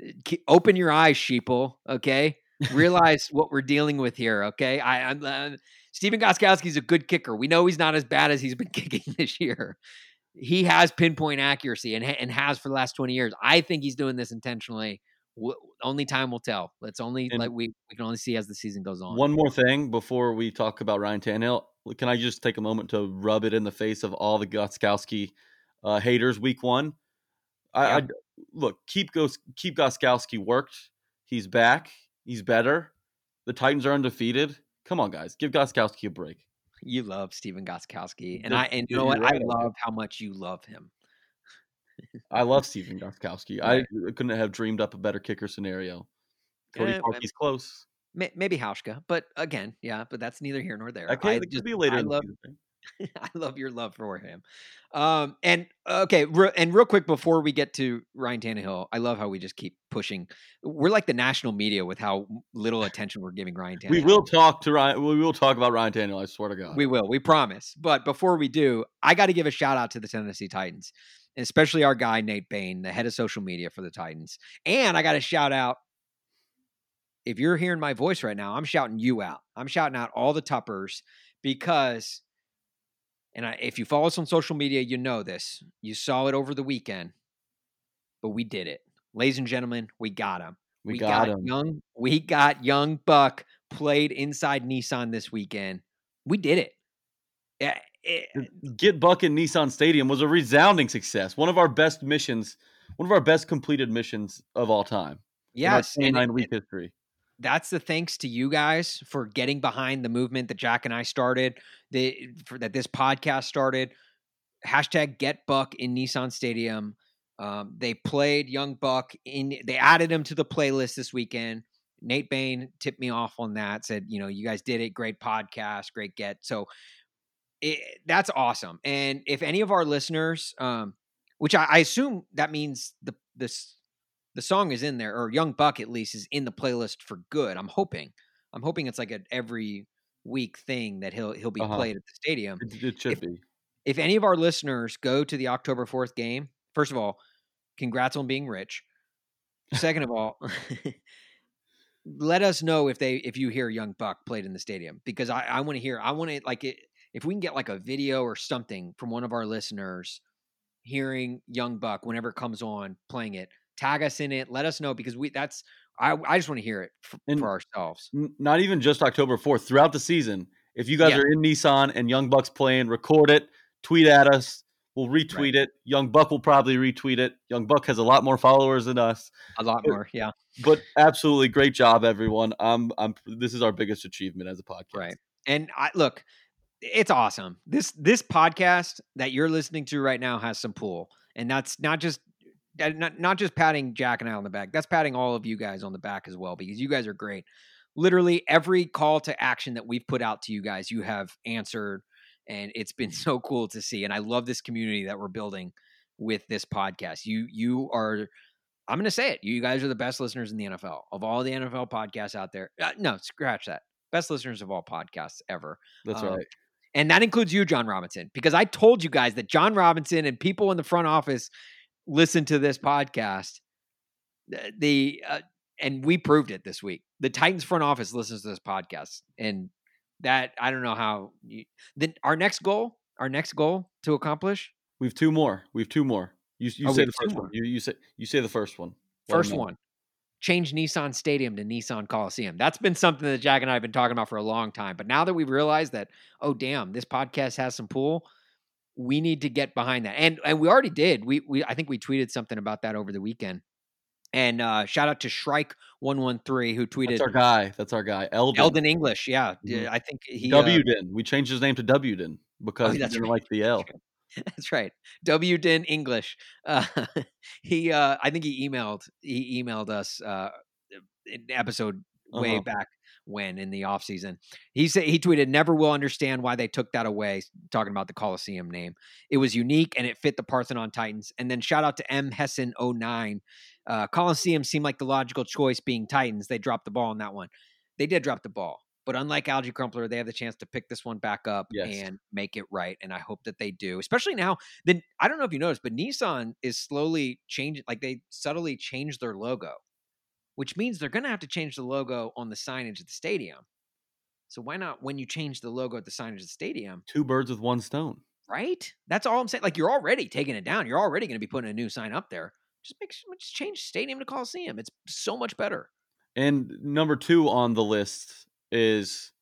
Speaker 1: uh, open your eyes, sheeple. Okay, realize what we're dealing with here. Okay, I, I'm. Uh, Stephen Gostkowski's a good kicker. We know he's not as bad as he's been kicking this year. He has pinpoint accuracy and and has for the last twenty years. I think he's doing this intentionally. W- only time will tell. Let's only
Speaker 2: And-
Speaker 1: like we we can only see as the season goes on.
Speaker 2: One more thing before we talk about Ryan Tannehill. Can I just take a moment to rub it in the face of all the Gostkowski uh, haters week one? I,
Speaker 1: Yeah.
Speaker 2: I look keep Gos, keep Gostkowski worked. He's back. He's better. The Titans are undefeated. Come on, guys, give Gostkowski a break.
Speaker 1: You love Stephen Gostkowski, and I and you know what?
Speaker 2: right
Speaker 1: I love how much you love him.
Speaker 2: I love Stephen
Speaker 1: Gostkowski.
Speaker 2: I couldn't have dreamed up a better kicker scenario. Cody
Speaker 1: well,
Speaker 2: Parkey's close.
Speaker 1: May- Maybe Hauschka, but again, yeah, but that's neither here nor there.
Speaker 2: Okay,
Speaker 1: I
Speaker 2: could
Speaker 1: just
Speaker 2: be later
Speaker 1: I love. I love your love for him. Um, and okay, re- and real quick before we get to Ryan Tannehill, I love how we just keep pushing. We're like the national media with how little attention we're giving Ryan Tannehill.
Speaker 2: We will talk to Ryan. We will talk about Ryan Tannehill. I swear to God.
Speaker 1: We will. We promise. But before we do, I got to give a shout out to the Tennessee Titans, and especially our guy Nate Bain, the head of social media for the Titans. And I got to shout out. If you're hearing my voice right now, I'm shouting you out. I'm shouting out all the TUPers because, and I, if you follow us on social media, you know this. You saw it over the weekend, but we did it, ladies and gentlemen. We got him.
Speaker 2: we, got, him.
Speaker 1: young. We got young Buck played inside Nissan this weekend. We did it. Eh, It-
Speaker 2: Get Buck in Nissan Stadium was a resounding success. One of our best missions, one of our best completed missions of all time. in
Speaker 1: yes,
Speaker 2: 29
Speaker 1: it-
Speaker 2: week history.
Speaker 1: that's the thanks to you guys for getting behind the movement that Jack and I started. The for that this podcast started. Hashtag Get Buck in Nissan Stadium. Um, they played Young Buck in. They added him to the playlist this weekend. Nate Bain tipped me off on that. Said, you know, you guys did it. Great podcast. Great get. So it, that's awesome. And if any of our listeners, um, which I, I assume that means the this the song is in there, or Young Buck at least is in the playlist for good. I'm hoping. I'm hoping it's like an every week thing that he'll he'll be
Speaker 2: Uh-huh.
Speaker 1: played at the stadium.
Speaker 2: It, it should
Speaker 1: If-
Speaker 2: be.
Speaker 1: If any of our listeners go to the October 4th game, first of all, congrats on being rich. Second of all, let us know if they if you hear Young Buck played in the stadium because I, I want to hear I want to like it if we can get like a video or something from one of our listeners hearing Young Buck whenever it comes on playing it, tag us in it, let us know because we that's I I just want to hear it for, for ourselves.
Speaker 2: N- Not even just October 4th, throughout the season. If you guys
Speaker 1: Yeah.
Speaker 2: are in Nissan and Young Buck's playing, record it, tweet at us. We'll retweet it. Young Buck will probably retweet it. Young Buck has a lot more followers than us.
Speaker 1: A lot
Speaker 2: But-
Speaker 1: more, yeah.
Speaker 2: But absolutely great job, everyone. I'm I'm this is our biggest achievement as a podcast.
Speaker 1: Right. And I look, it's awesome. This this podcast that you're listening to right now has some pull, and that's not just not not just patting Jack and I on the back. That's patting all of you guys on the back as well because you guys are great. Literally every call to action that we've put out to you guys, you have answered, and it's been so cool to see. And I love this community that we're building with this podcast. You you are. I'm going to say it. You guys are the best listeners in the NFL of all the NFL podcasts out there. Uh, no, scratch that. Best listeners of all podcasts ever.
Speaker 2: That's
Speaker 1: Um,
Speaker 2: right.
Speaker 1: And that includes you, Jon Robinson, because I told you guys that Jon Robinson and people in the front office listen to this podcast. The, uh, and we proved it this week. The Titans front office listens to this podcast, and that I don't know how. You, then our next goal, our next goal to accomplish,
Speaker 2: We've two more. We've two more. You you
Speaker 1: Oh,
Speaker 2: say the first one. You you say you say the first one.
Speaker 1: First one, change Nissan Stadium to Nissan Coliseum. That's been something that Jack and I have been talking about for a long time. But now that we've realized that, oh damn, this podcast has some pull, we need to get behind that. And and we already did. We we I think we tweeted something about that over the weekend. And uh, shout out to Shrike one one three who tweeted
Speaker 2: That's our guy. That's our guy. Eldon.
Speaker 1: Eldon English. Yeah,
Speaker 2: Mhm.
Speaker 1: I think he uh,
Speaker 2: Wden. we changed his name to Wden because he
Speaker 1: that's
Speaker 2: didn't
Speaker 1: right.
Speaker 2: like the L.
Speaker 1: That's right. W. Din English. Uh, he, uh, I think he emailed. He emailed us uh, in episode way
Speaker 2: Uh-huh.
Speaker 1: back when in the off season. He said he tweeted, "Never will understand why they took that away." Talking about the Coliseum name, it was unique and it fit the Parthenon Titans. And then shout out to M Hessen 09. Uh, Coliseum seemed like the logical choice, being Titans. They dropped the ball on that one. They did drop the ball. But unlike Alge Crumpler, they have the chance to pick this one back up
Speaker 2: Yes.
Speaker 1: and make it right. And I hope that they do, especially now. Then I don't know if you noticed, but Nissan is slowly changing, like they subtly changed their logo, which means they're going to have to change the logo on the signage at the stadium. So why not when you change the logo at the signage at the stadium,
Speaker 2: Two birds with one stone.
Speaker 1: right? That's all I'm saying. Like you're already taking it down. You're already going to be putting a new sign up there. Just make sure, just change stadium to Coliseum. It's so much better.
Speaker 2: And number two on the list is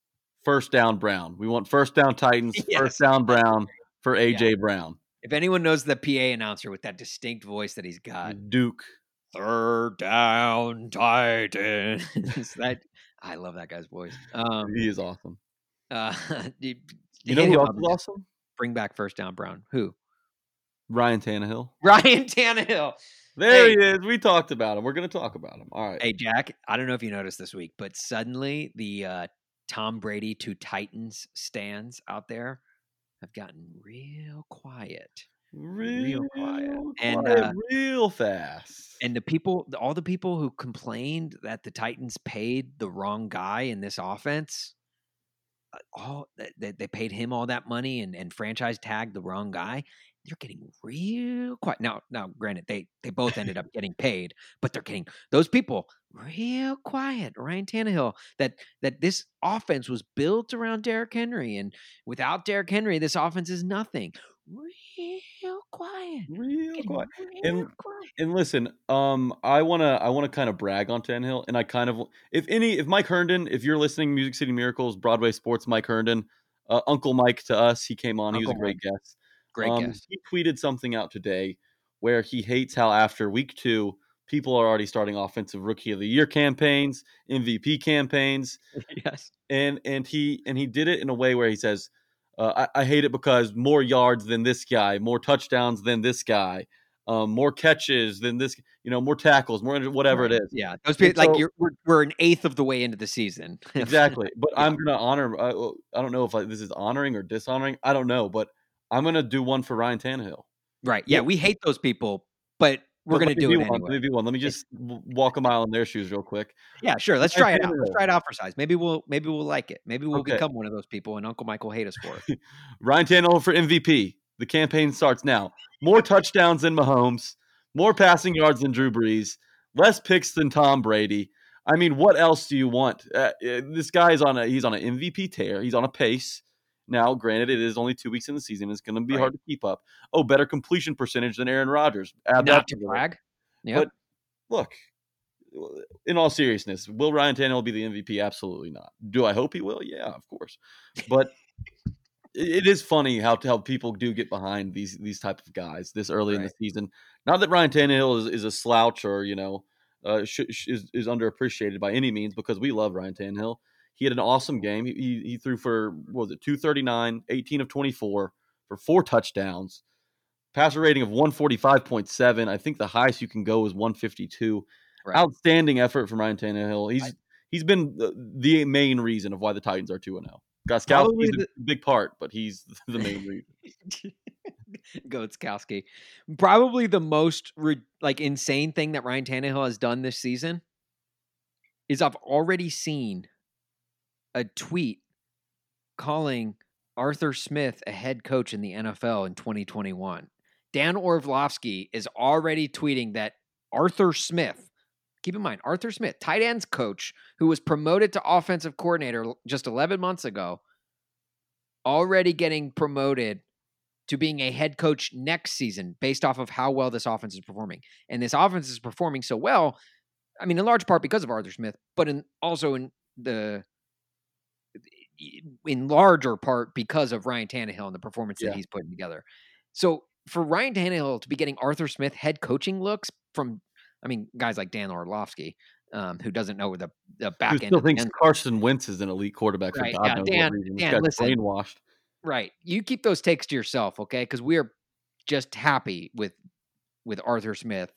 Speaker 2: first down Brown. We want first down Titans,
Speaker 1: Yes.
Speaker 2: first down Brown for AJ Brown.
Speaker 1: If anyone knows the PA announcer with that distinct voice that he's got,
Speaker 2: Duke.
Speaker 1: third down Titans. that I love that guy's voice. Um,
Speaker 2: he is awesome.
Speaker 1: uh, you,
Speaker 2: You know who else is awesome?
Speaker 1: Bring back first down Brown. Who?
Speaker 2: Ryan Tannehill.
Speaker 1: Ryan Tannehill.
Speaker 2: There
Speaker 1: Hey.
Speaker 2: he is. We talked about him. We're going to talk about him. All right.
Speaker 1: Hey Jack, I don't know if you noticed this week, but suddenly the uh, Tom Brady to Titans stands out there have gotten real quiet.
Speaker 2: real,
Speaker 1: quiet.
Speaker 2: quiet,
Speaker 1: And, uh,
Speaker 2: real fast.
Speaker 1: And the people, all the people who complained that the Titans paid the wrong guy in this offense, uh, all they, they paid him all that money and, and franchise tagged the wrong guy. They're getting real quiet now. Now, granted, they they both ended up getting paid, but they're getting those people real quiet. Ryan Tannehill, that that this offense was built around Derrick Henry, and without Derrick Henry, this offense is nothing. Real quiet.
Speaker 2: real
Speaker 1: Getting
Speaker 2: quiet.
Speaker 1: real
Speaker 2: And-
Speaker 1: quiet.
Speaker 2: And listen, um, I wanna I wanna kind of brag on Tannehill, and I kind of if any if Mike Herndon, if you're listening, Music City Miracles, Broadway Sports, Mike Herndon, uh, Uncle Mike to us, he came on. he was a
Speaker 1: Uncle
Speaker 2: great guest.
Speaker 1: Great
Speaker 2: Um,
Speaker 1: guess.
Speaker 2: He tweeted something out today where he hates how after week two, people are already starting offensive rookie of the year campaigns, MVP campaigns,
Speaker 1: yes.
Speaker 2: and and he and he did it in a way where he says, uh, I, "I hate it because more yards than this guy, more touchdowns than this guy, um, more catches than this, you know, more tackles, more whatever it is."
Speaker 1: Yeah, those people like you're we're, we're an eighth of the way into the season.
Speaker 2: Exactly. But
Speaker 1: Yeah.
Speaker 2: I'm gonna honor. Uh, I don't know if I, this is honoring or dishonoring. I don't know, but I'm gonna do one for Ryan Tannehill.
Speaker 1: right. Yeah,
Speaker 2: Yeah.
Speaker 1: we hate those people, but we're
Speaker 2: But
Speaker 1: gonna do it
Speaker 2: one.
Speaker 1: anyway.
Speaker 2: Let me do one. Let me just walk a mile in their shoes real quick.
Speaker 1: Yeah, sure. Let's try it out. Let's try it out for size. Maybe we'll maybe we'll like it. Maybe we'll
Speaker 2: Okay.
Speaker 1: become one of those people, and Uncle Mike will hate us for it.
Speaker 2: Ryan Tannehill for MVP. The campaign starts now. More touchdowns than Mahomes, more passing yards than Drew Brees, less picks than Tom Brady. I mean, what else do you want? Uh, uh, this guy is on a he's on an MVP tear. He's on a pace. Now, granted, it is only two weeks in the season. It's going to be
Speaker 1: Right.
Speaker 2: hard to keep up. Oh, better completion percentage than Aaron Rodgers. Add
Speaker 1: Not
Speaker 2: that
Speaker 1: to brag. Yeah.
Speaker 2: But look, in all seriousness, will Ryan Tannehill be the MVP? Absolutely not. Do I hope he will? Yeah, of course. But it is funny how how people do get behind these these type of guys this early in the season. Not that Ryan Tannehill is, is a slouch or you know uh, sh- sh- is is underappreciated by any means because we love Ryan Tannehill. He had an awesome game. He, he, he threw for what was it 239, 18 of 24 for four touchdowns. Passer rating of 145.7. I think the highest you can go is 152.
Speaker 1: Right.
Speaker 2: Outstanding effort from Ryan Tannehill. He's
Speaker 1: I-
Speaker 2: he's been the, the main reason of why the Titans are 2 and 0.
Speaker 1: Probably
Speaker 2: Gostkowski's
Speaker 1: the-
Speaker 2: a big part, but he's the main reason.
Speaker 1: Goatskowski. Probably the most re- like insane thing that Ryan Tannehill has done this season is I've already seen a tweet calling Arthur Smith a head coach in the NFL in 2021. Dan Orlovsky is already tweeting that Arthur Smith, keep in mind, Arthur Smith, tight ends coach, who was promoted to offensive coordinator just 11 months ago, already getting promoted to being a head coach next season based off of how well this offense is performing. And this offense is performing so well, I mean, in large part because of Arthur Smith, but in also in the in larger part because of Ryan Tannehill and the performance
Speaker 2: Yeah.
Speaker 1: that he's putting together. So for Ryan Tannehill to be getting Arthur Smith head coaching looks from, I mean, guys like Dan Orlovsky, um, who doesn't know the the
Speaker 2: Who
Speaker 1: back end
Speaker 2: still thinks Carson Wentz is an elite quarterback for
Speaker 1: Right,
Speaker 2: God
Speaker 1: yeah,
Speaker 2: knows
Speaker 1: Dan-
Speaker 2: what reason. This
Speaker 1: Dan, listen.
Speaker 2: brainwashed.
Speaker 1: Right. You keep those takes to yourself, okay? Because we are just happy with with Arthur Smith,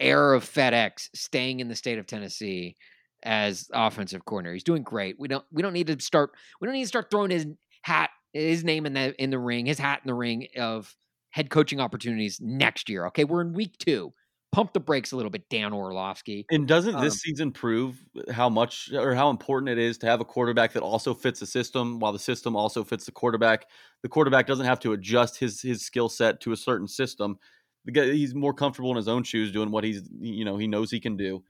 Speaker 1: heir of FedEx, staying in the state of Tennessee as offensive coordinator. He's doing great. We don't we don't need to start we don't need to start throwing his hat his name in the in the ring, his hat in the ring of head coaching opportunities next year. Okay, we're in week two. Pump the brakes a little bit, Dan Orlovsky.
Speaker 2: And doesn't this
Speaker 1: Um,
Speaker 2: season prove how much or how important it is to have a quarterback that also fits the system while the system also fits the quarterback? The quarterback doesn't have to adjust his his skill set to a certain system. The guy, he's more comfortable in his own shoes doing what he's you know he knows he can do.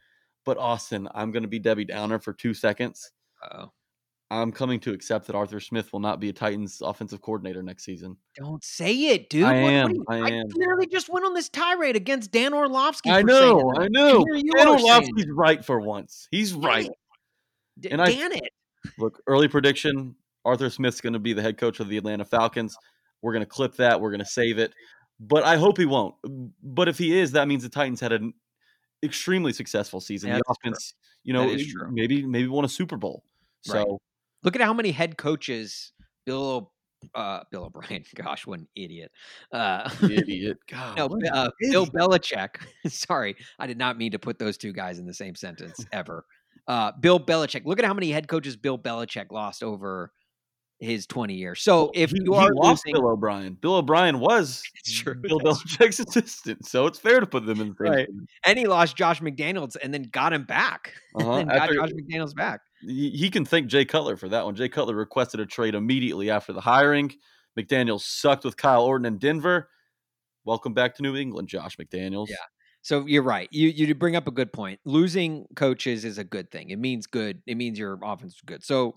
Speaker 2: But Austin, I'm going to be Debbie Downer for two seconds.
Speaker 1: Oh,
Speaker 2: I'm coming to accept that Arthur Smith will not be a Titans offensive coordinator next season.
Speaker 1: don't say it, dude.
Speaker 2: I
Speaker 1: What- what
Speaker 2: am,
Speaker 1: do you-
Speaker 2: I am.
Speaker 1: literally just went on this tirade against Dan Orlovsky.
Speaker 2: I know. I know. Dan Orlovsky's right for once. He's
Speaker 1: Damn
Speaker 2: right.
Speaker 1: D-
Speaker 2: And I-
Speaker 1: Dan it.
Speaker 2: Look, early prediction: Arthur Smith's going to be the head coach of the Atlanta Falcons. We're going to clip that. We're going to save it. But I hope he won't. But if he is, that means the Titans had an extremely successful season. The
Speaker 1: true.
Speaker 2: offense, you know,
Speaker 1: true.
Speaker 2: maybe maybe won a Super Bowl. So
Speaker 1: Right. Look at how many head coaches Bill uh, Bill O'Brien. Gosh, what an idiot. Uh,
Speaker 2: idiot. God,
Speaker 1: no, uh, Bill. Belichick. Sorry, I did not mean to put those two guys in the same sentence ever. Uh, Bill Belichick. Look at how many head coaches Bill Belichick lost over his 20 years. So if
Speaker 2: he,
Speaker 1: you
Speaker 2: he
Speaker 1: are
Speaker 2: lost
Speaker 1: losing,
Speaker 2: Bill O'Brien. Bill O'Brien was
Speaker 1: true,
Speaker 2: Bill Belichick's assistant, so it's fair to put them in the same.
Speaker 1: Right.
Speaker 2: team.
Speaker 1: and he lost Josh McDaniels and then got him back.
Speaker 2: Uh-huh.
Speaker 1: and got Josh McDaniels back.
Speaker 2: he he can thank Jay Cutler for that one. Jay Cutler requested a trade immediately after the hiring. McDaniels sucked with Kyle Orton in Denver. Welcome back to New England, Josh McDaniels.
Speaker 1: Yeah. So you're right. You you bring up a good point. Losing coaches is a good thing. It means good. It means your offense is good. So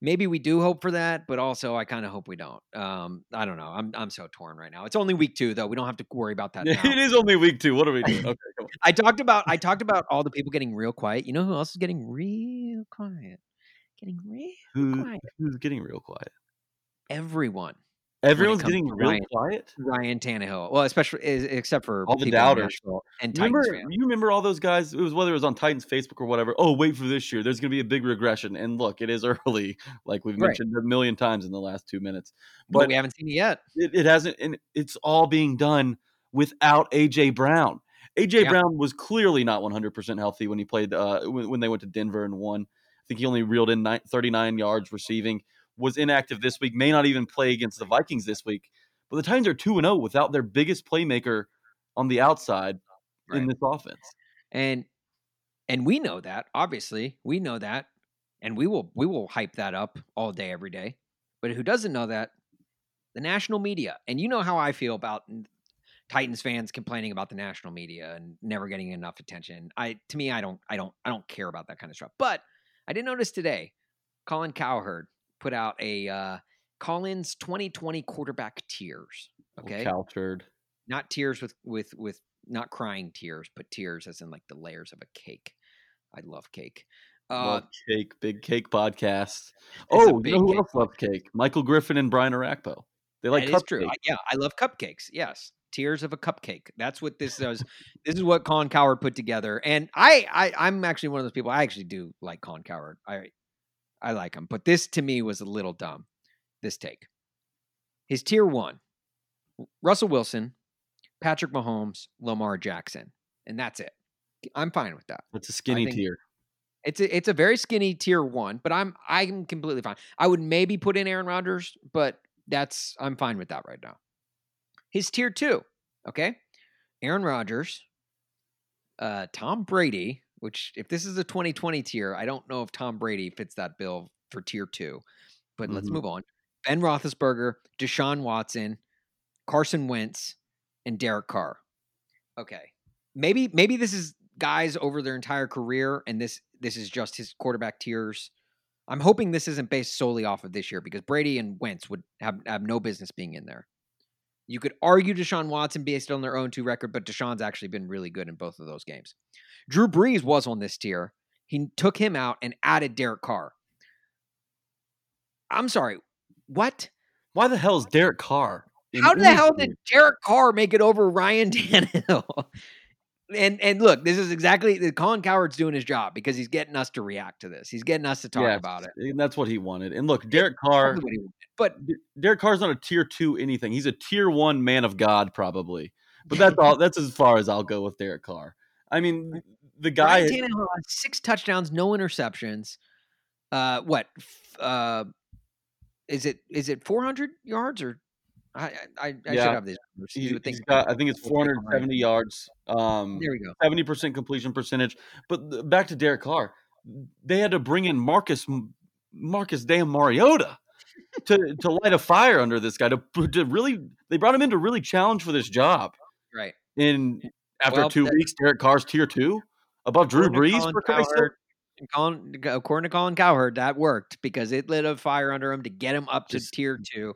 Speaker 1: maybe we do hope for that, but also I kind of hope we don't. Um, I don't know. I'm I'm so torn right now. It's only week two though. We don't have to worry about that now.
Speaker 2: it is only week two. What are we doing? Okay, come on.
Speaker 1: I talked about I talked about all the people getting real quiet. You know who else is getting real quiet? Getting real
Speaker 2: Who,
Speaker 1: quiet.
Speaker 2: who's getting real quiet?
Speaker 1: Everyone.
Speaker 2: Everyone's getting real
Speaker 1: Ryan.
Speaker 2: quiet.
Speaker 1: Ryan Tannehill. Well, especially except for
Speaker 2: All the doubters.
Speaker 1: And
Speaker 2: Remember,
Speaker 1: fans.
Speaker 2: you remember all those guys? It was whether it was on Titans Facebook or whatever. Oh, wait for this year. There's going to be a big regression. And look, it is early, like we've
Speaker 1: Right.
Speaker 2: mentioned a million times in the last two minutes.
Speaker 1: but
Speaker 2: But
Speaker 1: we haven't seen it yet.
Speaker 2: it, it hasn't, and it's all being done without AJ Brown. AJ
Speaker 1: Yeah.
Speaker 2: Brown was clearly not 100% healthy when he played uh, when, when they went to Denver and won. I think he only reeled in nine, 39 yards receiving. Was inactive this week. May not even play against the Vikings this week. But the Titans are two and zero without their biggest playmaker on the outside in this offense.
Speaker 1: and and we know that obviously we know that and we will we will hype that up all day every day but who doesn't know that the national media and you know how i feel about titans fans complaining about the national media and never getting enough attention i to me i don't i don't i don't care about that kind of stuff but i did notice today colin cowherd put out a uh colin's 2020 quarterback tears. okay
Speaker 2: Cal
Speaker 1: not tears with with with not crying tears, but tears as in like the layers of a cake. I love cake. Uh,
Speaker 2: Love cake, big cake podcast. Oh, you know who
Speaker 1: cake
Speaker 2: else loves cake? Michael Griffin and Brian Orakpo. They like
Speaker 1: that true. I- yeah, I love cupcakes. Yes, tears of a cupcake. That's what this does. this is what Colin Cowherd put together, and I, I, I'm actually one of those people. I actually do like Colin Cowherd. I, I like him, but this to me was a little dumb. This take, his tier one, Russell Wilson, Patrick Mahomes, Lamar Jackson, and that's it. I'm fine with that.
Speaker 2: It's a skinny tier.
Speaker 1: It's a, it's a very skinny tier one, but I'm I'm completely fine. I would maybe put in Aaron Rodgers, but that's I'm fine with that right now. His tier two, okay, Aaron Rodgers, uh, Tom Brady. Which, if this is a 2020 tier, I don't know if Tom Brady fits that bill for tier two. But let's
Speaker 2: Mhm.
Speaker 1: move on. Ben Roethlisberger, Deshaun Watson, Carson Wentz, and Derek Carr. Okay, maybe maybe this is guys over their entire career, and this this is just his quarterback tiers. I'm hoping this isn't based solely off of this year because Brady and Wentz would have, have no business being in there. You could argue Deshaun Watson based on their own two record, but Deshaun's actually been really good in both of those games. Drew Brees was on this tier. He took him out and added Derek Carr. I'm sorry, what?
Speaker 2: Why the hell is Derek Carr?
Speaker 1: How the hell did Derek Carr make it over Ryan Tannehill? And and look, this is exactly the Colin Cowherd's doing his job because he's getting us to react to this. He's getting us to talk
Speaker 2: Yes,
Speaker 1: about it.
Speaker 2: And that's what he wanted. And look, Derek Carr,
Speaker 1: Probably what he wanted. But
Speaker 2: Derek Carr's not a tier two anything. He's a tier one man of God, probably. But that's all. That's as far as I'll go with Derek Carr. I mean, the guy.
Speaker 1: Ryan Tannehill has six touchdowns, no interceptions. Uh, what? Uh, is it? Is it 400 yards or? I I, I
Speaker 2: Yeah.
Speaker 1: should have these numbers.
Speaker 2: He,
Speaker 1: You would
Speaker 2: has
Speaker 1: think
Speaker 2: got. I think it's
Speaker 1: we'll take 'em right.
Speaker 2: 470 yards. Um,
Speaker 1: There we go.
Speaker 2: 70 percent completion percentage. But back to Derek Carr, they had to bring in Marcus Marcus damn Mariota to to light a fire under this guy to to really. They brought him in to really challenge for this job.
Speaker 1: Right.
Speaker 2: In after
Speaker 1: Well,
Speaker 2: two weeks, Derek Carr's tier two above Drew Brees for Christ's.
Speaker 1: Colin, according to Colin Cowherd, that worked because it lit a fire under him to get him up to
Speaker 2: Just-
Speaker 1: tier two.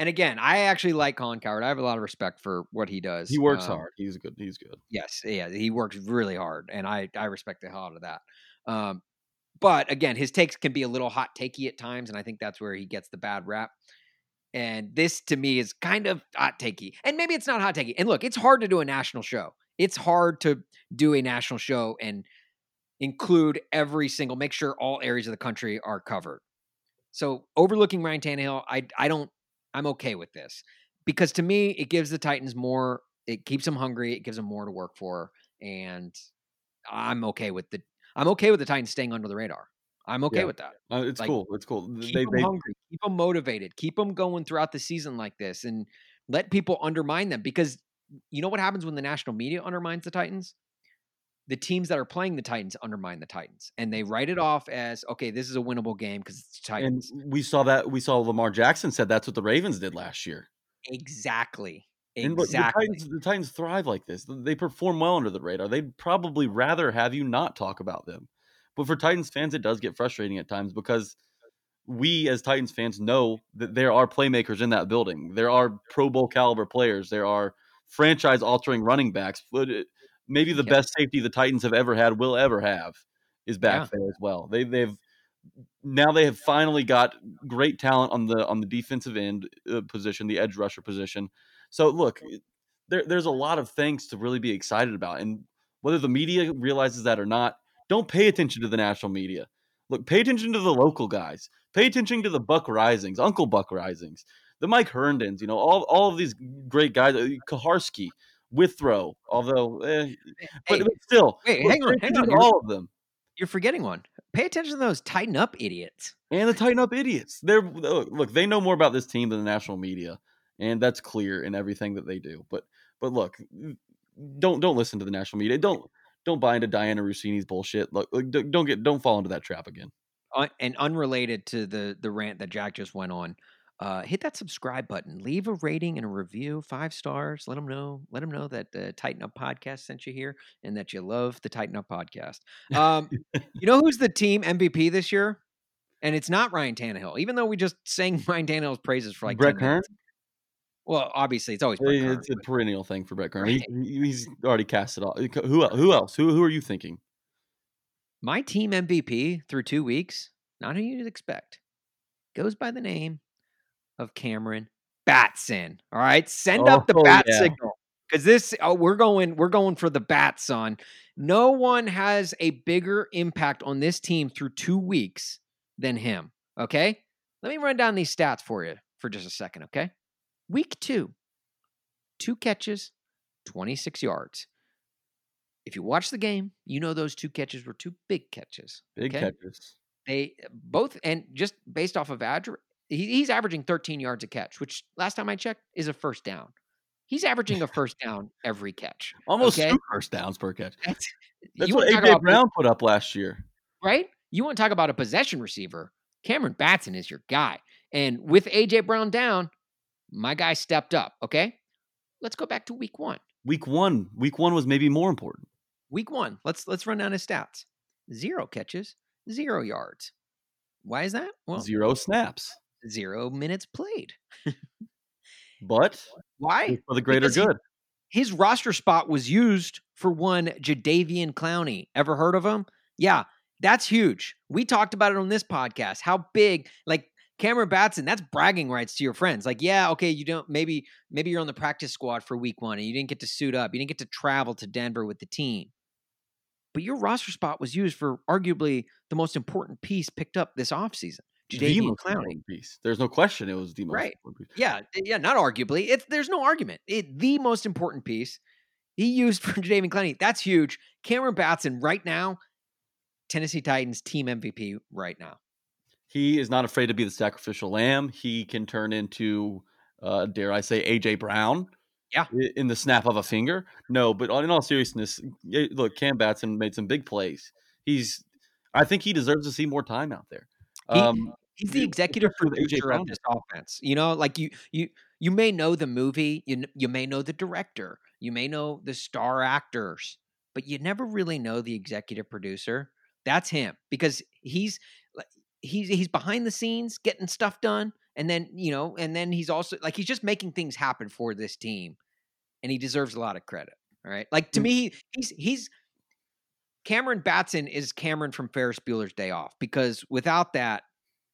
Speaker 1: And again, I actually like Colin Cowherd. I have a lot of respect for what he does.
Speaker 2: He works
Speaker 1: Um,
Speaker 2: hard. He's good. He's good.
Speaker 1: Yes, yeah, he works really hard, and I I respect the hell out of that. Um, but again, his takes can be a little hot takey at times, and I think that's where he gets the bad rap. And this to me is kind of hot takey, and maybe it's not hot takey. And look, it's hard to do a national show. It's hard to do a national show and include every single, make sure all areas of the country are covered. So overlooking Ryan Tannehill, I I don't, I'm okay with this because to me it gives the Titans more. It keeps them hungry. It gives them more to work for, and I'm okay with the I'm okay with the Titans staying under the radar. I'm okay
Speaker 2: Yeah.
Speaker 1: with that.
Speaker 2: Uh, it's
Speaker 1: Like,
Speaker 2: cool. It's cool.
Speaker 1: Keep
Speaker 2: They,
Speaker 1: them
Speaker 2: they,
Speaker 1: hungry, keep them motivated, keep them going throughout the season like this, and let people undermine them because you know what happens when the national media undermines the Titans. The teams that are playing the Titans undermine the Titans, and they write it off as okay, this is a winnable game because it's the
Speaker 2: and
Speaker 1: Titans.
Speaker 2: we saw that. We saw Lamar Jackson said that's what the Ravens did last year.
Speaker 1: exactly, exactly.
Speaker 2: the Titans, the Titans thrive like this. They perform well under the radar. They'd probably rather have you not talk about them. But for Titans fans, it does get frustrating at times because we as Titans fans know that there are playmakers in that building. There are Pro Bowl caliber players. There are franchise altering running backs. Maybe the best safety the Titans have ever had, will ever have, is back
Speaker 1: Yeah.
Speaker 2: there as well. They they've now they have finally got great talent on the on the defensive end uh, position, the edge rusher position. So look, there, there's a lot of things to really be excited about, and whether the media realizes that or not, don't pay attention to the national media. Look, pay attention to the local guys. Pay attention to the Buck Reisings, Uncle Buck Reisings, the Mike Herndons. You know, all all of these great guys. uh, Kuharsky, Withrow, although, eh, but,
Speaker 1: Hey,
Speaker 2: but still,
Speaker 1: wait, hang on, hang on,
Speaker 2: all of them.
Speaker 1: You're forgetting one. Pay attention to those Titan Up idiots.
Speaker 2: and the Titan Up idiots. They're look, look, they know more about this team than the national media, and that's clear in everything that they do. But but look, don't don't listen to the national media. Don't don't buy into Dianna Russini's bullshit. Look, don't get don't fall into that trap again.
Speaker 1: Un- and unrelated to the the rant that Jack just went on, uh, hit that subscribe button. Leave a rating and a review, five stars. Let them know. Let them know that the Titan Up podcast sent you here and that you love the Titan Up podcast. Um, you know who's the team MVP this year? And it's not Ryan Tannehill, even though we just sang Ryan Tannehill's praises for like
Speaker 2: Brett
Speaker 1: 10
Speaker 2: Kern.
Speaker 1: Well, obviously it's always Brett Kern.
Speaker 2: it's a perennial thing for Brett Kern.
Speaker 1: Right.
Speaker 2: he- he's already cast it off. Who who else? Who who are you thinking?
Speaker 1: My team MVP through two weeks, not who you'd expect, goes by the name of Cameron Batson. All right, send up the
Speaker 2: Oh,
Speaker 1: bat
Speaker 2: yeah.
Speaker 1: signal because this oh, we're going we're going for the bat son. No one has a bigger impact on this team through two weeks than him. Okay, let me run down these stats for you for just a second. Okay, week two, two catches, twenty six yards. If you watch the game, you know those two catches were two big catches.
Speaker 2: Big
Speaker 1: okay?
Speaker 2: catches.
Speaker 1: They both, and just based off of average, he, he's averaging 13 yards a catch, which last time I checked is a first down. He's averaging a first down every catch.
Speaker 2: Almost
Speaker 1: Okay.
Speaker 2: two first downs per catch.
Speaker 1: That's,
Speaker 2: That's what AJ Brown put up last year.
Speaker 1: right? You want to talk about a possession receiver? Cameron Batson is your guy. And with AJ Brown down, my guy stepped up. Okay, let's go back to week one.
Speaker 2: Week one, week one was maybe more important.
Speaker 1: Week one. Let's let's run down his stats. Zero catches, zero yards. Why is that? Well,
Speaker 2: Zero snaps,
Speaker 1: zero minutes played.
Speaker 2: but
Speaker 1: Why?
Speaker 2: for the greater
Speaker 1: Because he-
Speaker 2: good.
Speaker 1: his roster spot was used for one Jadeveon Clowney. Ever heard of him? Yeah, that's huge. We talked about it on this podcast. How big, like Cameron Batson, that's bragging rights to your friends. Like, yeah, okay, you don't maybe maybe you're on the practice squad for week one and you didn't get to suit up. You didn't get to travel to Denver with the team. But your roster spot was used for arguably the most important piece picked up this offseason.
Speaker 2: The
Speaker 1: Jadeveon Clowney.
Speaker 2: piece. There's no question it was the most
Speaker 1: Right.
Speaker 2: important piece.
Speaker 1: Yeah, eh, yeah, not arguably. It's there's no argument. It the most important piece he used for Jadeveon Clowney. That's huge. Cameron Batson right now, Tennessee Titans team MVP right now.
Speaker 2: He is not afraid to be the sacrificial lamb. He can turn into, uh, dare I say, AJ Brown.
Speaker 1: Yeah.
Speaker 2: In the snap of a finger. No, but in all seriousness, look, Cam Batson made some big plays. He's, I think he deserves to see more time out there.
Speaker 1: He-
Speaker 2: Um,
Speaker 1: He's the executive producer of this offense. You know, like you you you may know the movie, you you may know the director, you may know the star actors, but you never really know the executive producer. That's him because he's he's he's behind the scenes getting stuff done, and then you know, and then he's also like he's just making things happen for this team, and he deserves a lot of credit. All right, like to
Speaker 2: Mm.
Speaker 1: me, he's he's Cameron Batson is Cameron from Ferris Bueller's Day Off because without that,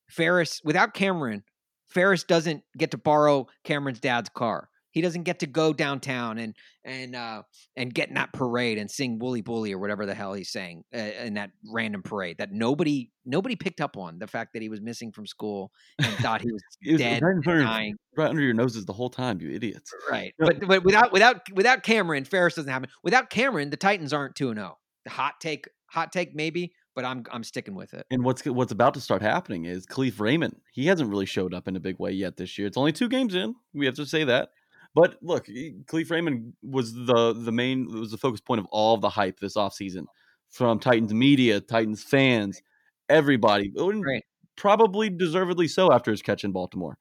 Speaker 1: Ferris, without Cameron, Ferris doesn't get to borrow Cameron's dad's car. He doesn't get to go downtown and and uh, and get in that parade and sing "Wooly Bully" or whatever the hell he's saying uh, in that random parade that nobody nobody picked up on. The fact that he was missing from school and thought he was
Speaker 2: was
Speaker 1: dead,
Speaker 2: right, of-
Speaker 1: dying.
Speaker 2: right under your noses the whole time, you idiots.
Speaker 1: Right,
Speaker 2: No.
Speaker 1: but but without without without Cameron, Ferris doesn't happen. Without Cameron, the Titans aren't two and zero. Hot take, hot take, maybe, but I'm I'm sticking with it.
Speaker 2: And what's what's about to start happening is Kalif Raymond. He hasn't really showed up in a big way yet this year. It's only two games in. We have to say that. But look, Kalif Raymond was the the main was the focus point of all the hype this offseason from Titans media, Titans fans, everybody.
Speaker 1: Right.
Speaker 2: Probably deservedly so after his catch in Baltimore.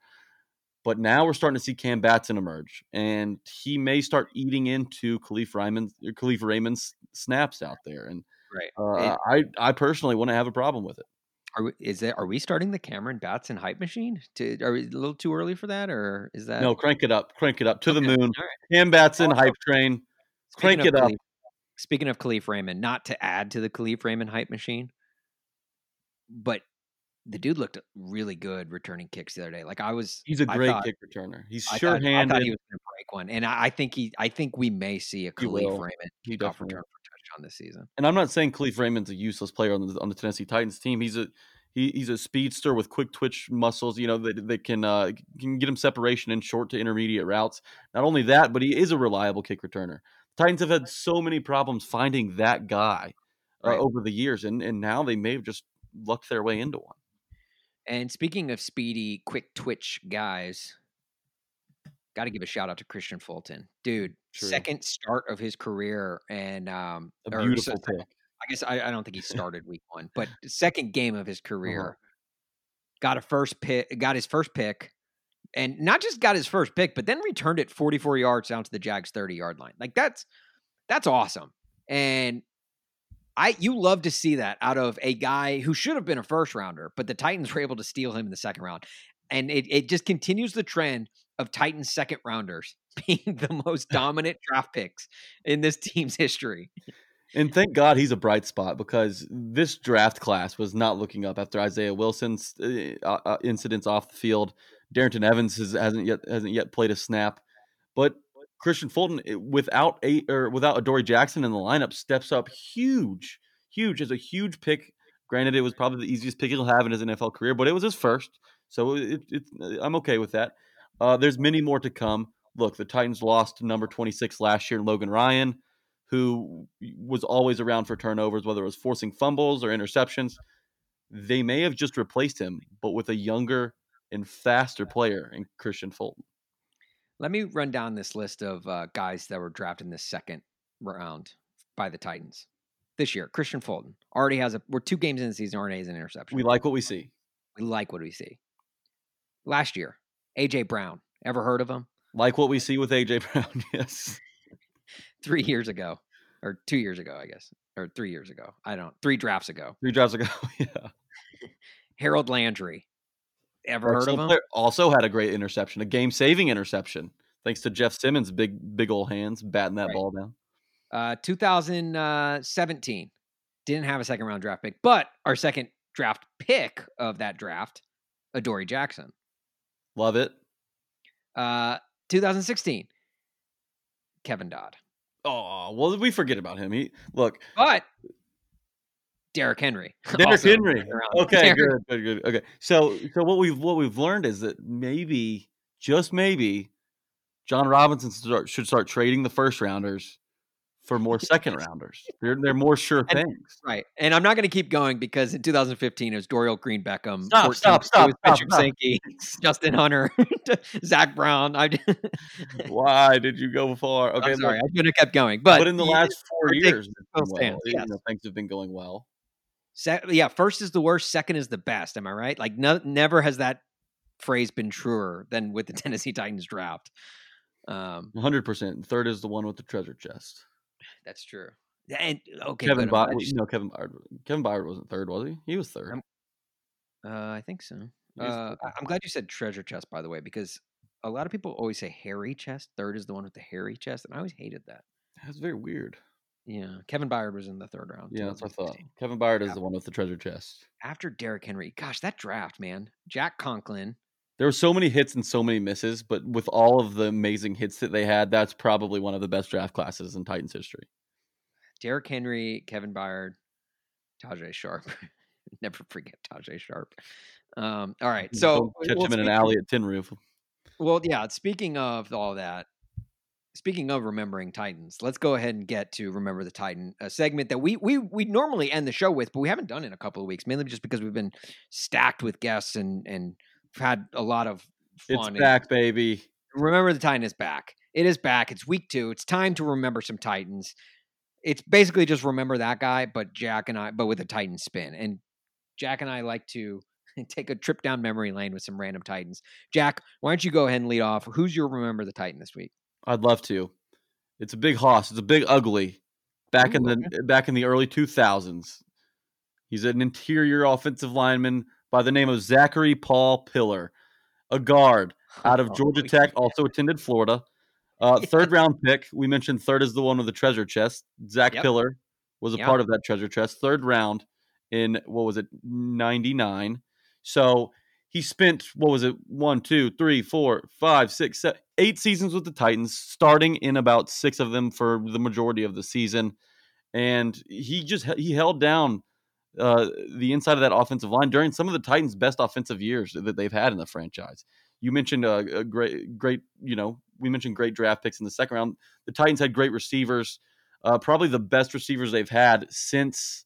Speaker 2: But now we're starting to see Cam Batson emerge, and he may start eating into Kalif Raymond's Kalif Raymond's snaps out there. And
Speaker 1: Right.
Speaker 2: uh, I I personally wouldn't have a problem with it.
Speaker 1: Are we, is that are we starting the Cameron Batson hype machine? To are we a little too early for that, or is that
Speaker 2: No, crank it up, crank it up to the moon.
Speaker 1: right.
Speaker 2: Cam Batson hype train.
Speaker 1: Speaking
Speaker 2: Crank it up.
Speaker 1: Kalif- speaking of Kalif Raymond, not to add to the Kalif Raymond hype machine, but the dude looked really good returning kicks the other day. Like I was,
Speaker 2: He's a great
Speaker 1: thought-
Speaker 2: kick returner. He's sure
Speaker 1: thought, I thought he was going to break one, and I, I think he, I think we may see a
Speaker 2: Kalif.
Speaker 1: Raymond
Speaker 2: He
Speaker 1: kickoff return for touchdown this season.
Speaker 2: And I'm not saying Kalif Raymond's a useless player on the on the Tennessee Titans team. He's a he, he's a speedster with quick twitch muscles. You know that that can uh, can get him separation in short to intermediate routes. Not only that, but he is a reliable kick returner. Titans have had so many problems finding that guy uh,
Speaker 1: Right.
Speaker 2: over the years, and and now they may have just lucked their way into one.
Speaker 1: And speaking of speedy, quick twitch guys, got to give a shout out to Kristian Fulton, dude.
Speaker 2: True.
Speaker 1: Second start of his career, and um,
Speaker 2: A
Speaker 1: or
Speaker 2: beautiful pick.
Speaker 1: I guess I, I don't think he started week one, but second game of his
Speaker 2: Uh-huh.
Speaker 1: career, got a first pick, got his first pick, and not just got his first pick, but then returned it 44 yards down to the Jags 30 yard line. Like that's that's awesome. And I you love to see that out of a guy who should have been a first rounder, but the Titans were able to steal him in the second round. And it, it just continues the trend of Titans second rounders being the most dominant draft picks in this team's history.
Speaker 2: And thank God he's a bright spot because this draft class was not looking up after Isaiah Wilson's uh, uh, incidents off the field. Darrynton Evans has, hasn't yet hasn't yet played a snap, but Kristian Fulton eh, without a or without Adoree Jackson in the lineup steps up huge, huge as a huge pick. Granted, it was probably the easiest pick he'll have in his NFL career, but it was his first, so it, it, I'm okay with that. Uh, there's many more to come. Look, the Titans lost number 26 last year, Logan Ryan who was always around for turnovers, whether it was forcing fumbles or interceptions. They may have just replaced him, but with a younger and faster player in Kristian Fulton.
Speaker 1: Let me run down this list of uh, guys that were drafted in the second round by the Titans this year. Kristian Fulton already has a. We're two games in the season. Already has an interception.
Speaker 2: We like what we see.
Speaker 1: we like what we see. Last year, AJ Brown. Ever heard of him?
Speaker 2: Like what we see with AJ Brown. Yes.
Speaker 1: Three years ago, or two years ago, I guess, or three years ago. I don't. Three drafts ago.
Speaker 2: Three drafts ago. yeah.
Speaker 1: Harold Landry. Ever heard of him?
Speaker 2: Also had a great interception, a game saving interception, thanks to Jeff Simmons' big, big old hands batting that
Speaker 1: Right.
Speaker 2: ball down.
Speaker 1: Uh, 2017 didn't have a second round draft pick, but our second draft pick of that draft Adoree Jackson.
Speaker 2: Love it.
Speaker 1: Uh, 2016, Kevin Dodd.
Speaker 2: Oh well, we forget about him. He look
Speaker 1: But Derrick Henry.
Speaker 2: Derrick Henry. Okay,
Speaker 1: Derrick-
Speaker 2: good, good, good. Okay, so so what we've what we've learned is that maybe just maybe Jon Robinson start, should start trading the first rounders for more second rounders. They're they're more sure
Speaker 1: And-
Speaker 2: things.
Speaker 1: Right. And I'm not going to keep going because in 2015 it was Dorial Green Beckham.
Speaker 2: Stop,
Speaker 1: 14,
Speaker 2: stop,
Speaker 1: it
Speaker 2: stop,
Speaker 1: was
Speaker 2: stop,
Speaker 1: Patrick. Sankey, Justin Hunter, Zach Brown. I,
Speaker 2: Why did you go far? Okay,
Speaker 1: I'm sorry.
Speaker 2: look,
Speaker 1: I should have kept going. But,
Speaker 2: but, in the last four years, well.
Speaker 1: stands,
Speaker 2: You know, things have been going well.
Speaker 1: Se- yeah, first is the worst, second is the best. Am I right? Like, no, never has that phrase been truer than with the Tennessee Titans draft. Um,
Speaker 2: One hundred percent. Third is the one with the treasure chest.
Speaker 1: that's true. And okay,
Speaker 2: Kevin. Byard. No, Kevin Byard. Kevin Byard wasn't third, was he? He was third.
Speaker 1: I'm- Uh, I think so. Uh, I'm glad you said treasure chest, by the way, because a lot of people always say hairy chest. Third is the one with the hairy chest, and I always hated that.
Speaker 2: That's very weird.
Speaker 1: Yeah, Kevin Byard was in the third round.
Speaker 2: Yeah, that's what I thought. Kevin Byard is the one with the treasure chest.
Speaker 1: After Derrick Henry, gosh, that draft, man. Jack Conklin.
Speaker 2: There were so many hits and so many misses, but with all of the amazing hits that they had, that's probably one of the best draft classes in Titans history.
Speaker 1: Derrick Henry, Kevin Byard, Tajaé Sharpe. Never forget Tajaé Sharpe. Um, all right, so
Speaker 2: Don't catch
Speaker 1: well,
Speaker 2: him in an alley at Tin Roof.
Speaker 1: Well, yeah. Speaking of all that, speaking of remembering Titans, let's go ahead and get to remember the Titan, a segment that we we we normally end the show with, but we haven't done in a couple of weeks, mainly just because we've been stacked with guests and and had a lot of
Speaker 2: It's
Speaker 1: fun. and-
Speaker 2: back, baby.
Speaker 1: remember the Titan is back. It is back. It's week two. It's time to remember some Titans. It's basically just remember that guy, but Jack and I, but with a Titan spin. And Jack and I like to take a trip down memory lane with some random Titans. Jack, why don't you go ahead and lead off? Who's your remember the Titan this week?
Speaker 2: I'd love to. It's a big hoss. It's a big ugly. Back in
Speaker 1: Ooh,
Speaker 2: the back in the early two thousands. He's an interior offensive lineman by the name of Zachary Paul Piller, a guard out of
Speaker 1: Oh,
Speaker 2: Georgia
Speaker 1: yeah.
Speaker 2: Tech, also attended Florida. Uh, Third round pick. We mentioned third is the one with the treasure chest. Zach
Speaker 1: Yep.
Speaker 2: Piller was a
Speaker 1: Yep.
Speaker 2: part of that treasure chest. Third round in what was it, ninety nine. So he spent what was it, one, two, three, four, five, six, seven, eight seasons with the Titans, starting in about six of them for the majority of the season, and he just he held down uh, the inside of that offensive line during some of the Titans' best offensive years that they've had in the franchise. You mentioned a, a great, great, you know, we mentioned great draft picks in the second round. The Titans had great receivers, uh, probably the best receivers they've had since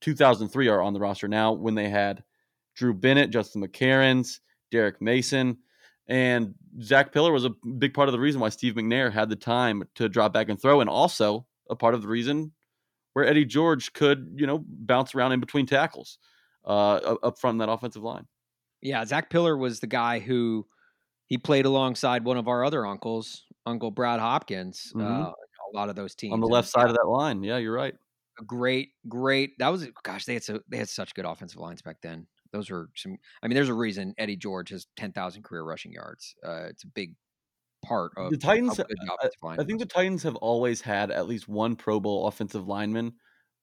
Speaker 2: 2003 are on the roster now. When they had Drew Bennett, Justin McCareins, Derrick Mason, and Zach Piller was a big part of the reason why Steve McNair had the time to drop back and throw, and also a part of the reason where Eddie George could, you know, bounce around in between tackles uh, up- front in that offensive line.
Speaker 1: Yeah, Zach Piller was the guy who he played alongside one of our other uncles, Uncle Brad Hopkins.
Speaker 2: Mhm.
Speaker 1: Uh, a lot of those teams
Speaker 2: on the left side of that line. Yeah, you're right.
Speaker 1: a great, great. That was gosh, they had so they had such good offensive lines back then. Those were some. I mean, there's a reason Eddie George has ten thousand career rushing yards. Uh, it's a big part of
Speaker 2: The Titans,
Speaker 1: how good the
Speaker 2: I- I think the. Titans have always had at least one Pro Bowl offensive lineman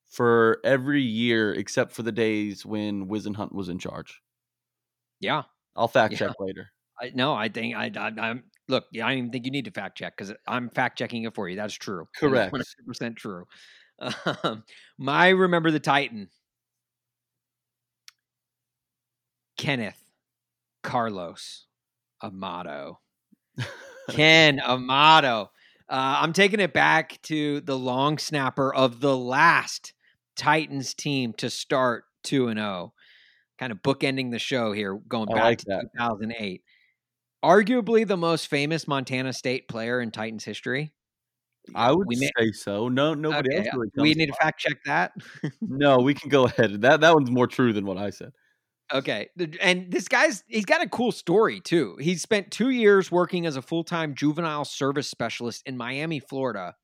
Speaker 2: for every year except for the days when Whisenhunt was in charge.
Speaker 1: yeah.
Speaker 2: I'll fact
Speaker 1: Yeah.
Speaker 2: check later.
Speaker 1: I, no, I think I, I I'm look. I don't even think you need to fact check because I'm fact checking it for you. That's true.
Speaker 2: Correct.
Speaker 1: One hundred percent true. Um, my remember the Titan. Kenneth Carlos Amato. Ken Amato. Uh, I'm taking it back to the long snapper of the last Titans team to start 2 and 0. Kind of bookending the show here, going
Speaker 2: I
Speaker 1: back
Speaker 2: like
Speaker 1: to
Speaker 2: that.
Speaker 1: 2008. Arguably the most famous Montana State player in Titans history.
Speaker 2: I would
Speaker 1: may-
Speaker 2: say so. No, nobody
Speaker 1: Okay,
Speaker 2: else really
Speaker 1: we need to
Speaker 2: to
Speaker 1: fact check that.
Speaker 2: No, we can go ahead. That that one's more true than what I said.
Speaker 1: Okay. And this guy's he's got a cool story too. He spent 2 years working as a full-time juvenile service specialist in Miami, Florida,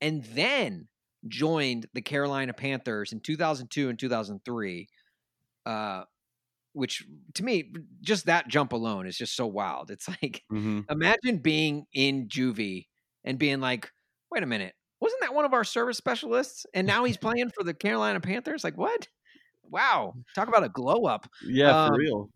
Speaker 1: and then joined the Carolina Panthers in 2002 and 2003. Uh which to me just that jump alone is just so wild. It's like
Speaker 2: hmm
Speaker 1: imagine being in juvie and being like, "Wait a minute. Wasn't that one of our service specialists and now he's playing for the Carolina Panthers?" Like, "What?" Wow. Talk about a glow up.
Speaker 2: Yeah,
Speaker 1: Um,
Speaker 2: for real.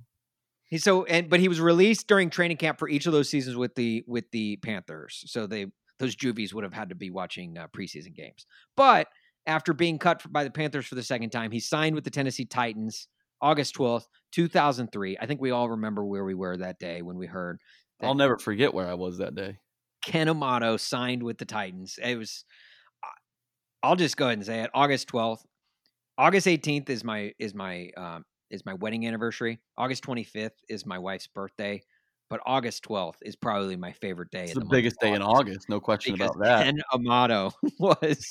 Speaker 1: He so and but he was released during training camp for each of those seasons with the with the Panthers. So they those juvies would have had to be watching uh, preseason games. But after being cut by the Panthers for the second time, he signed with the Tennessee Titans August 12th, 2003. I think we all remember where we were that day when we heard
Speaker 2: I'll never forget where I was that day.
Speaker 1: Ken Amato signed with the Titans. It was I'll just go ahead and say it. August 12th. August 18th is my is my um, is my wedding anniversary. August 25th is my wife's birthday. But August 12th is probably my favorite day.
Speaker 2: It's
Speaker 1: in
Speaker 2: the biggest day in August, no question about that.
Speaker 1: Ken Amato was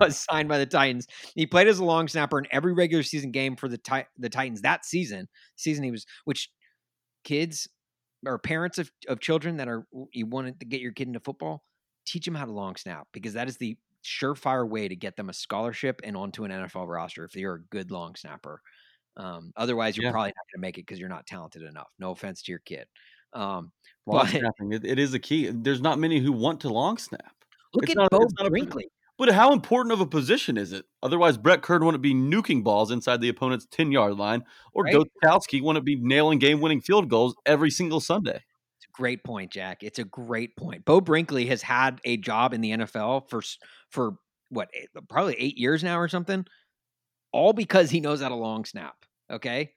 Speaker 1: was signed by the Titans. He played as a long snapper in every regular season game for the Ti- the Titans that season. Season he was, which kids or parents of, of children that are you wanted to get your kid into football, teach them how to long snap because that is the surefire way to get them a scholarship and onto an NFL roster if you're a good long snapper. Um, otherwise, you're
Speaker 2: Yeah.
Speaker 1: probably not going to make it because you're not talented enough. No offense to your kid. Um,
Speaker 2: Long
Speaker 1: but
Speaker 2: snapping, it, it is a key. There's not many who want to long snap.
Speaker 1: look
Speaker 2: It's
Speaker 1: at
Speaker 2: not-
Speaker 1: Beau
Speaker 2: it's not a-
Speaker 1: Brinkley.
Speaker 2: But how important of a position is it? Otherwise, Brett Kern wouldn't be nuking balls inside the opponent's 10 yard line, or
Speaker 1: Right.
Speaker 2: Gostkowski wouldn't be nailing game winning field goals every single Sunday.
Speaker 1: Great point, Jack. It's a great point. Beau Brinkley has had a job in the NFL for for what eight- probably eight years now or something, all because he knows how to long snap. Okay,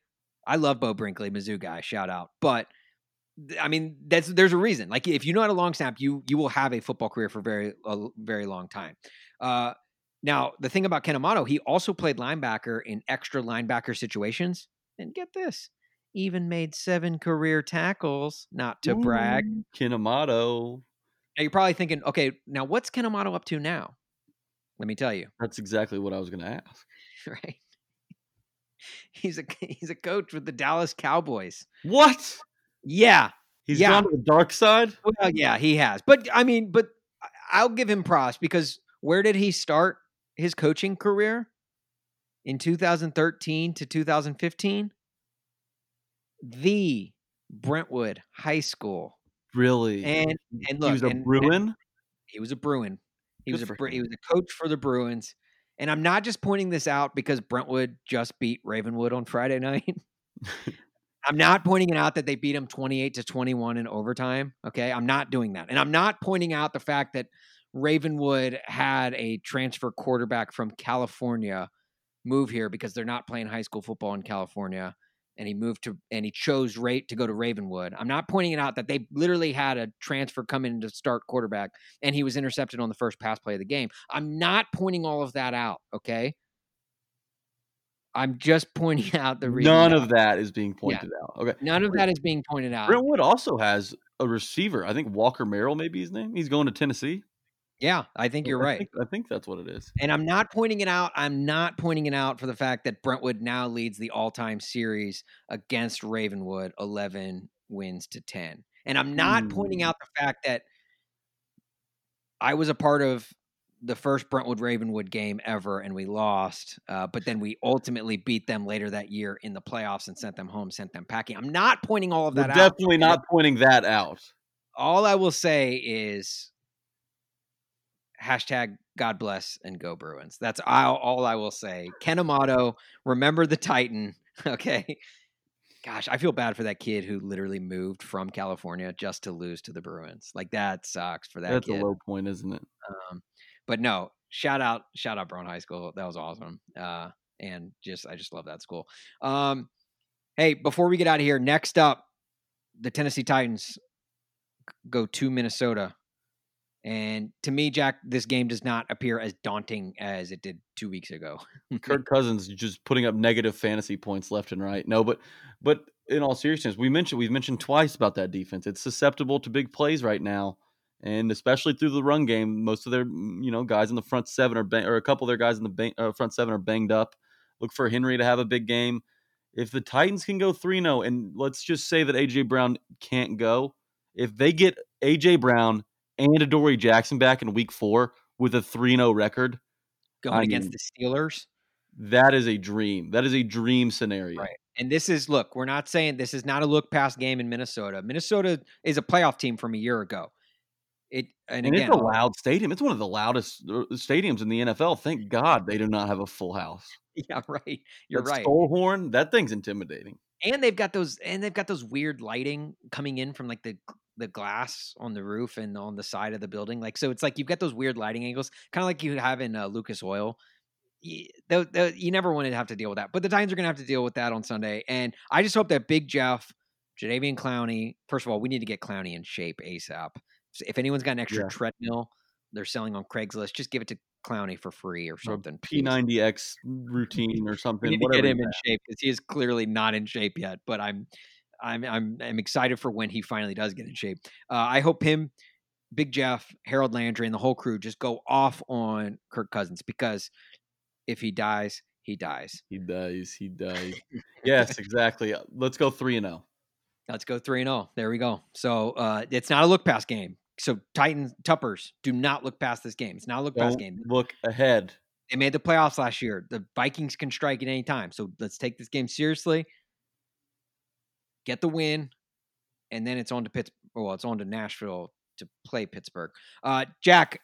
Speaker 1: I love Beau Brinkley, Mizzou guy. Shout out, but. I mean, that's there's a reason. Like, if you know how to long snap, you you will have a football career for very a very long time. Uh, now, the thing about Ken Amato, he also played linebacker in extra linebacker situations, and get this, even made seven career tackles. Not to brag.
Speaker 2: Ooh, Ken Amato.
Speaker 1: Now you're probably thinking, okay, now what's Ken Amato up to now? Let me tell you,
Speaker 2: That's exactly what I was going to ask.
Speaker 1: right? He's a he's a coach with the Dallas Cowboys.
Speaker 2: What?
Speaker 1: Yeah,
Speaker 2: He's
Speaker 1: Yeah.
Speaker 2: gone to the dark side?
Speaker 1: well, yeah, he has. But I mean, but I'll give him props because where did he start his coaching career? In 2013 to 2015, the Brentwood High School,
Speaker 2: Really?
Speaker 1: and and look,
Speaker 2: he was a
Speaker 1: and- and-
Speaker 2: Bruin?
Speaker 1: He was a Bruin. He
Speaker 2: Good
Speaker 1: was a he was a coach for the Bruins. And I'm not just pointing this out because Brentwood just beat Ravenwood on Friday night. I'm not pointing it out that they beat them 28 to 21 in overtime. Okay. I'm not doing that. And I'm not pointing out the fact that Ravenwood had a transfer quarterback from California move here because they're not playing high school football in California. And he moved to, and he chose rate to go to Ravenwood. I'm not pointing it out that they literally had a transfer come in to start quarterback and he was intercepted on the first pass play of the game. I'm not pointing all of that out. Okay. I'm just pointing out the reason.
Speaker 2: None of that is being pointed out. Okay.
Speaker 1: None of that is being pointed out.
Speaker 2: Brentwood also has a receiver. I think Walker Merrill, maybe his name. He's going to Tennessee.
Speaker 1: Yeah, I think you're
Speaker 2: I
Speaker 1: right.
Speaker 2: think, I think that's what it is.
Speaker 1: And I'm not pointing it out. I'm not pointing it out for the fact that Brentwood now leads the all-time series against Ravenwood 11 wins to 10. And I'm not pointing
Speaker 2: Hmm.
Speaker 1: out the fact that I was a part of the first Brentwood Ravenwood game ever and we lost, uh, but then we ultimately beat them later that year in the playoffs and sent them home, sent them packing. I'm not pointing all of
Speaker 2: We're
Speaker 1: that out.
Speaker 2: definitely not pointing that out.
Speaker 1: all I will say is hashtag God bless and go Bruins. That's all, all I will say. Ken Amato, remember the Titan. Okay. Gosh, I feel bad for that kid who literally moved from California just to lose to the Bruins. Like that sucks for that
Speaker 2: That's
Speaker 1: kid.
Speaker 2: a low point, isn't it?
Speaker 1: Um, but no, shout out, shout out Brown High School. That was awesome. Uh, and just I just love that school. Um, hey, before we get out of here, next up, the Tennessee Titans go to Minnesota. And to me, Jack, this game does not appear as daunting as it did two weeks ago.
Speaker 2: Kirk Cousins just putting up negative fantasy points left and right. No, but but in all seriousness, we mentioned we've mentioned twice about that defense. It's susceptible to big plays right now, and especially through the run game. Most of their you know guys in the front seven are bang, or a couple of their guys in the bang, uh, front seven are banged up. Look for Henry to have a big game. If the Titans can go 3 0, and let's just say that A.J. Brown can't go, if they get A.J. Brown and Adoree Jackson back in week four with a 3 0 record,
Speaker 1: Going
Speaker 2: I
Speaker 1: against
Speaker 2: mean,
Speaker 1: the Steelers.
Speaker 2: that is a dream. That is a dream scenario.
Speaker 1: Right. And this is look, we're not saying this is not a look past game in Minnesota. Minnesota is a playoff team from a year ago. It and,
Speaker 2: And
Speaker 1: again,
Speaker 2: it's a loud stadium. It's one of the loudest uh, stadiums in the NFL. Thank God they do not have a full house.
Speaker 1: yeah, right. You're
Speaker 2: that
Speaker 1: right.
Speaker 2: Skull horn, that thing's intimidating.
Speaker 1: and they've got those and they've got those weird lighting coming in from like the the glass on the roof and on the side of the building like so it's like you've got those weird lighting angles kind of like you have in uh, lucas oil you, the, the, you never wanted to have to deal with that but the titans are going to have to deal with that on sunday and i just hope that big jeff Jadeveon clowney first of all we need to get clowney in shape asap if anyone's got an extra
Speaker 2: Yeah.
Speaker 1: treadmill they're selling on craigslist just give it to clowney for free or something please.
Speaker 2: P90X routine or something.
Speaker 1: need to get him in shape because he is clearly not in shape yet. But I'm, I'm, I'm, I'm excited for when he finally does get in shape. Uh, I hope him, Big Jeff, Harold Landry, and the whole crew just go off on Kirk Cousins because if he dies, he dies.
Speaker 2: He dies. He dies. yes, exactly. Let's go three and oh. zero.
Speaker 1: Let's go three and zero. There we go. So uh, it's not a look past game. So Titans TUPers do not look past this game. It's not a look past
Speaker 2: Don't
Speaker 1: game.
Speaker 2: look ahead.
Speaker 1: They made the playoffs last year. The Vikings can strike at any time. So let's take this game seriously. Get the win, and then it's on to Pittsburgh. Well, it's on to Nashville to play Pittsburgh. Uh, Jack,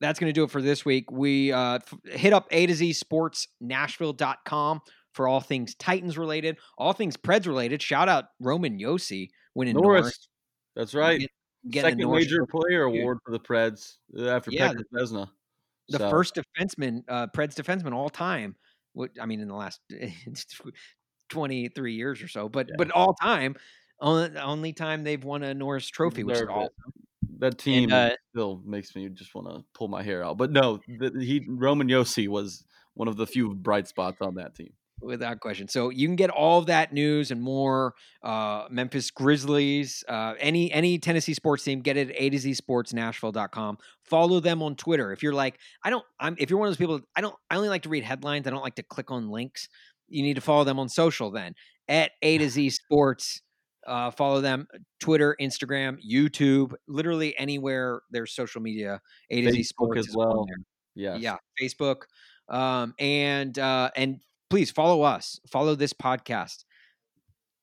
Speaker 1: that's going to do it for this week. We uh, f- hit up A to Z Sports Nashville.com for all things Titans related, all things Preds related. Shout out Roman Josi winning
Speaker 2: Norris.
Speaker 1: Norris.
Speaker 2: That's right.
Speaker 1: Get- getting
Speaker 2: Second major player award for the Preds uh, after
Speaker 1: Yeah,
Speaker 2: Pekka Vezina.
Speaker 1: the
Speaker 2: So,
Speaker 1: first defenseman, uh, Preds defenseman all time. What I mean, in the last twenty three years or so, but
Speaker 2: Yeah.
Speaker 1: but all time, only, time they've won a Norris Trophy, which is awesome.
Speaker 2: that team
Speaker 1: uh,
Speaker 2: still makes me just want to pull my hair out. But no, the, he Roman Josi was one of the few bright spots on that team.
Speaker 1: without question. So you can get all of that news and more. Uh, Memphis Grizzlies, uh, any any Tennessee sports team, get it at A to Z Sports Nashville.com. Follow them on Twitter. If you're like, I don't, I'm if you're one of those people, I don't, I only like to read headlines. I don't like to click on links. You need to follow them on social then at A to Z Sports. Uh, follow them Twitter, Instagram, YouTube, literally anywhere there's social media. A to Z Sports
Speaker 2: as well. Yeah,
Speaker 1: yeah facebook um and uh and please follow us follow this podcast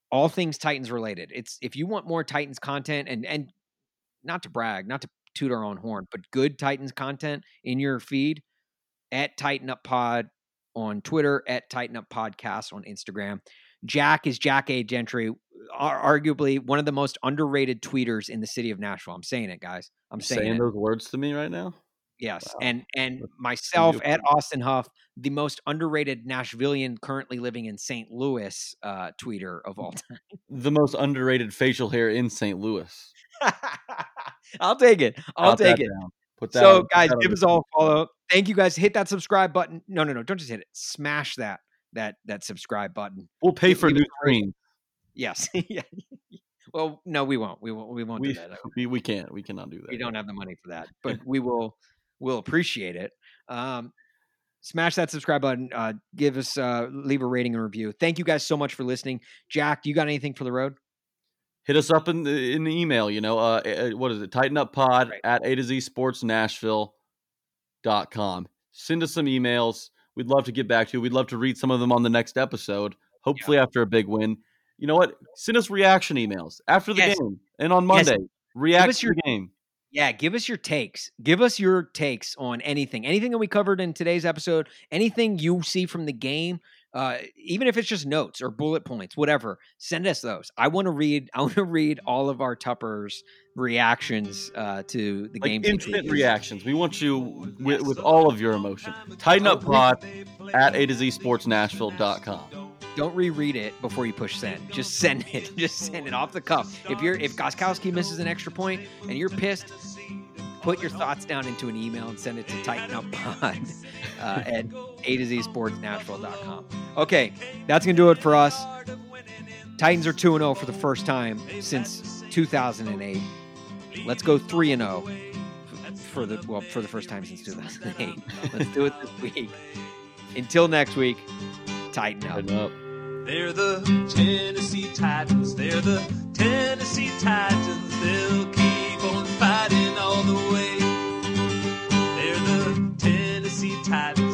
Speaker 1: all things titans related it's if you want more titans content and and not to brag not to toot our own horn but good titans content in your feed at Titan Up Pod on twitter at Titan Up Podcast on instagram jack is jack a gentry arguably one of the most underrated tweeters in the city of nashville i'm saying it guys i'm saying,
Speaker 2: saying those words to me right now.
Speaker 1: Yes,
Speaker 2: Wow.
Speaker 1: and and myself at. Austin Huff, the most underrated Nashvilleian currently living in St. Louis uh, tweeter of all time.
Speaker 2: The most underrated facial hair in St. Louis.
Speaker 1: I'll take it. I'll
Speaker 2: Jot
Speaker 1: take it.
Speaker 2: down. Put that
Speaker 1: So, guys,
Speaker 2: that
Speaker 1: give us all a follow. Thank you, guys. Hit that subscribe button. No, no, no. Don't just hit it. Smash that that that subscribe button.
Speaker 2: We'll pay
Speaker 1: give-
Speaker 2: for
Speaker 1: give
Speaker 2: new
Speaker 1: us a rating.
Speaker 2: screens.
Speaker 1: Yes. yeah. Well, no, we won't. We won't. We won't
Speaker 2: We,
Speaker 1: do that.
Speaker 2: we we can't. We cannot do that.
Speaker 1: we don't have the money for that, but we will We'll appreciate it. Um, smash that subscribe button. Uh, give us uh, leave a rating and review. Thank you guys so much for listening. Jack, you got anything for the road?
Speaker 2: Hit us up in the in the email you know uh eh, what is it? Titan Up Pod
Speaker 1: Right.
Speaker 2: at a to z sports nashville dot com. Send us some emails. We'd love to get back to you. We'd love to read some of them on the next episode hopefully after a big win. You know what? Send us reaction emails after the
Speaker 1: Yes.
Speaker 2: game and on
Speaker 1: Yes.
Speaker 2: monday. React
Speaker 1: us
Speaker 2: to
Speaker 1: your-
Speaker 2: the game.
Speaker 1: Yeah, give us your takes. Give us your takes on anything, anything that we covered in today's episode, anything you see from the game, uh, even if it's just notes or bullet points, whatever. Send us those. I want to read. I want to read all of our TUPers reactions uh, to the
Speaker 2: like
Speaker 1: game.
Speaker 2: instant reactions we want you with, with all of your emotion Titan Up Pod at a to z sports nashville.com
Speaker 1: Don't reread it before you push send. Just send it. Just send it off the cuff. If you're if Gostkowski misses an extra point and you're pissed, put your thoughts down into an email and send it to Titan Up Pod uh, at a to z sports nashville.com. Okay, that's gonna do it for us. Titans are 2 0 for the first time since 2008. Let's go 3 0 for the well for the first time since 2008. Let's do it this week. Until next week, titan up.
Speaker 2: Titan up.
Speaker 4: They're the Tennessee Titans. They're the Tennessee Titans. They'll keep fighting all the way. They're the Tennessee Titans.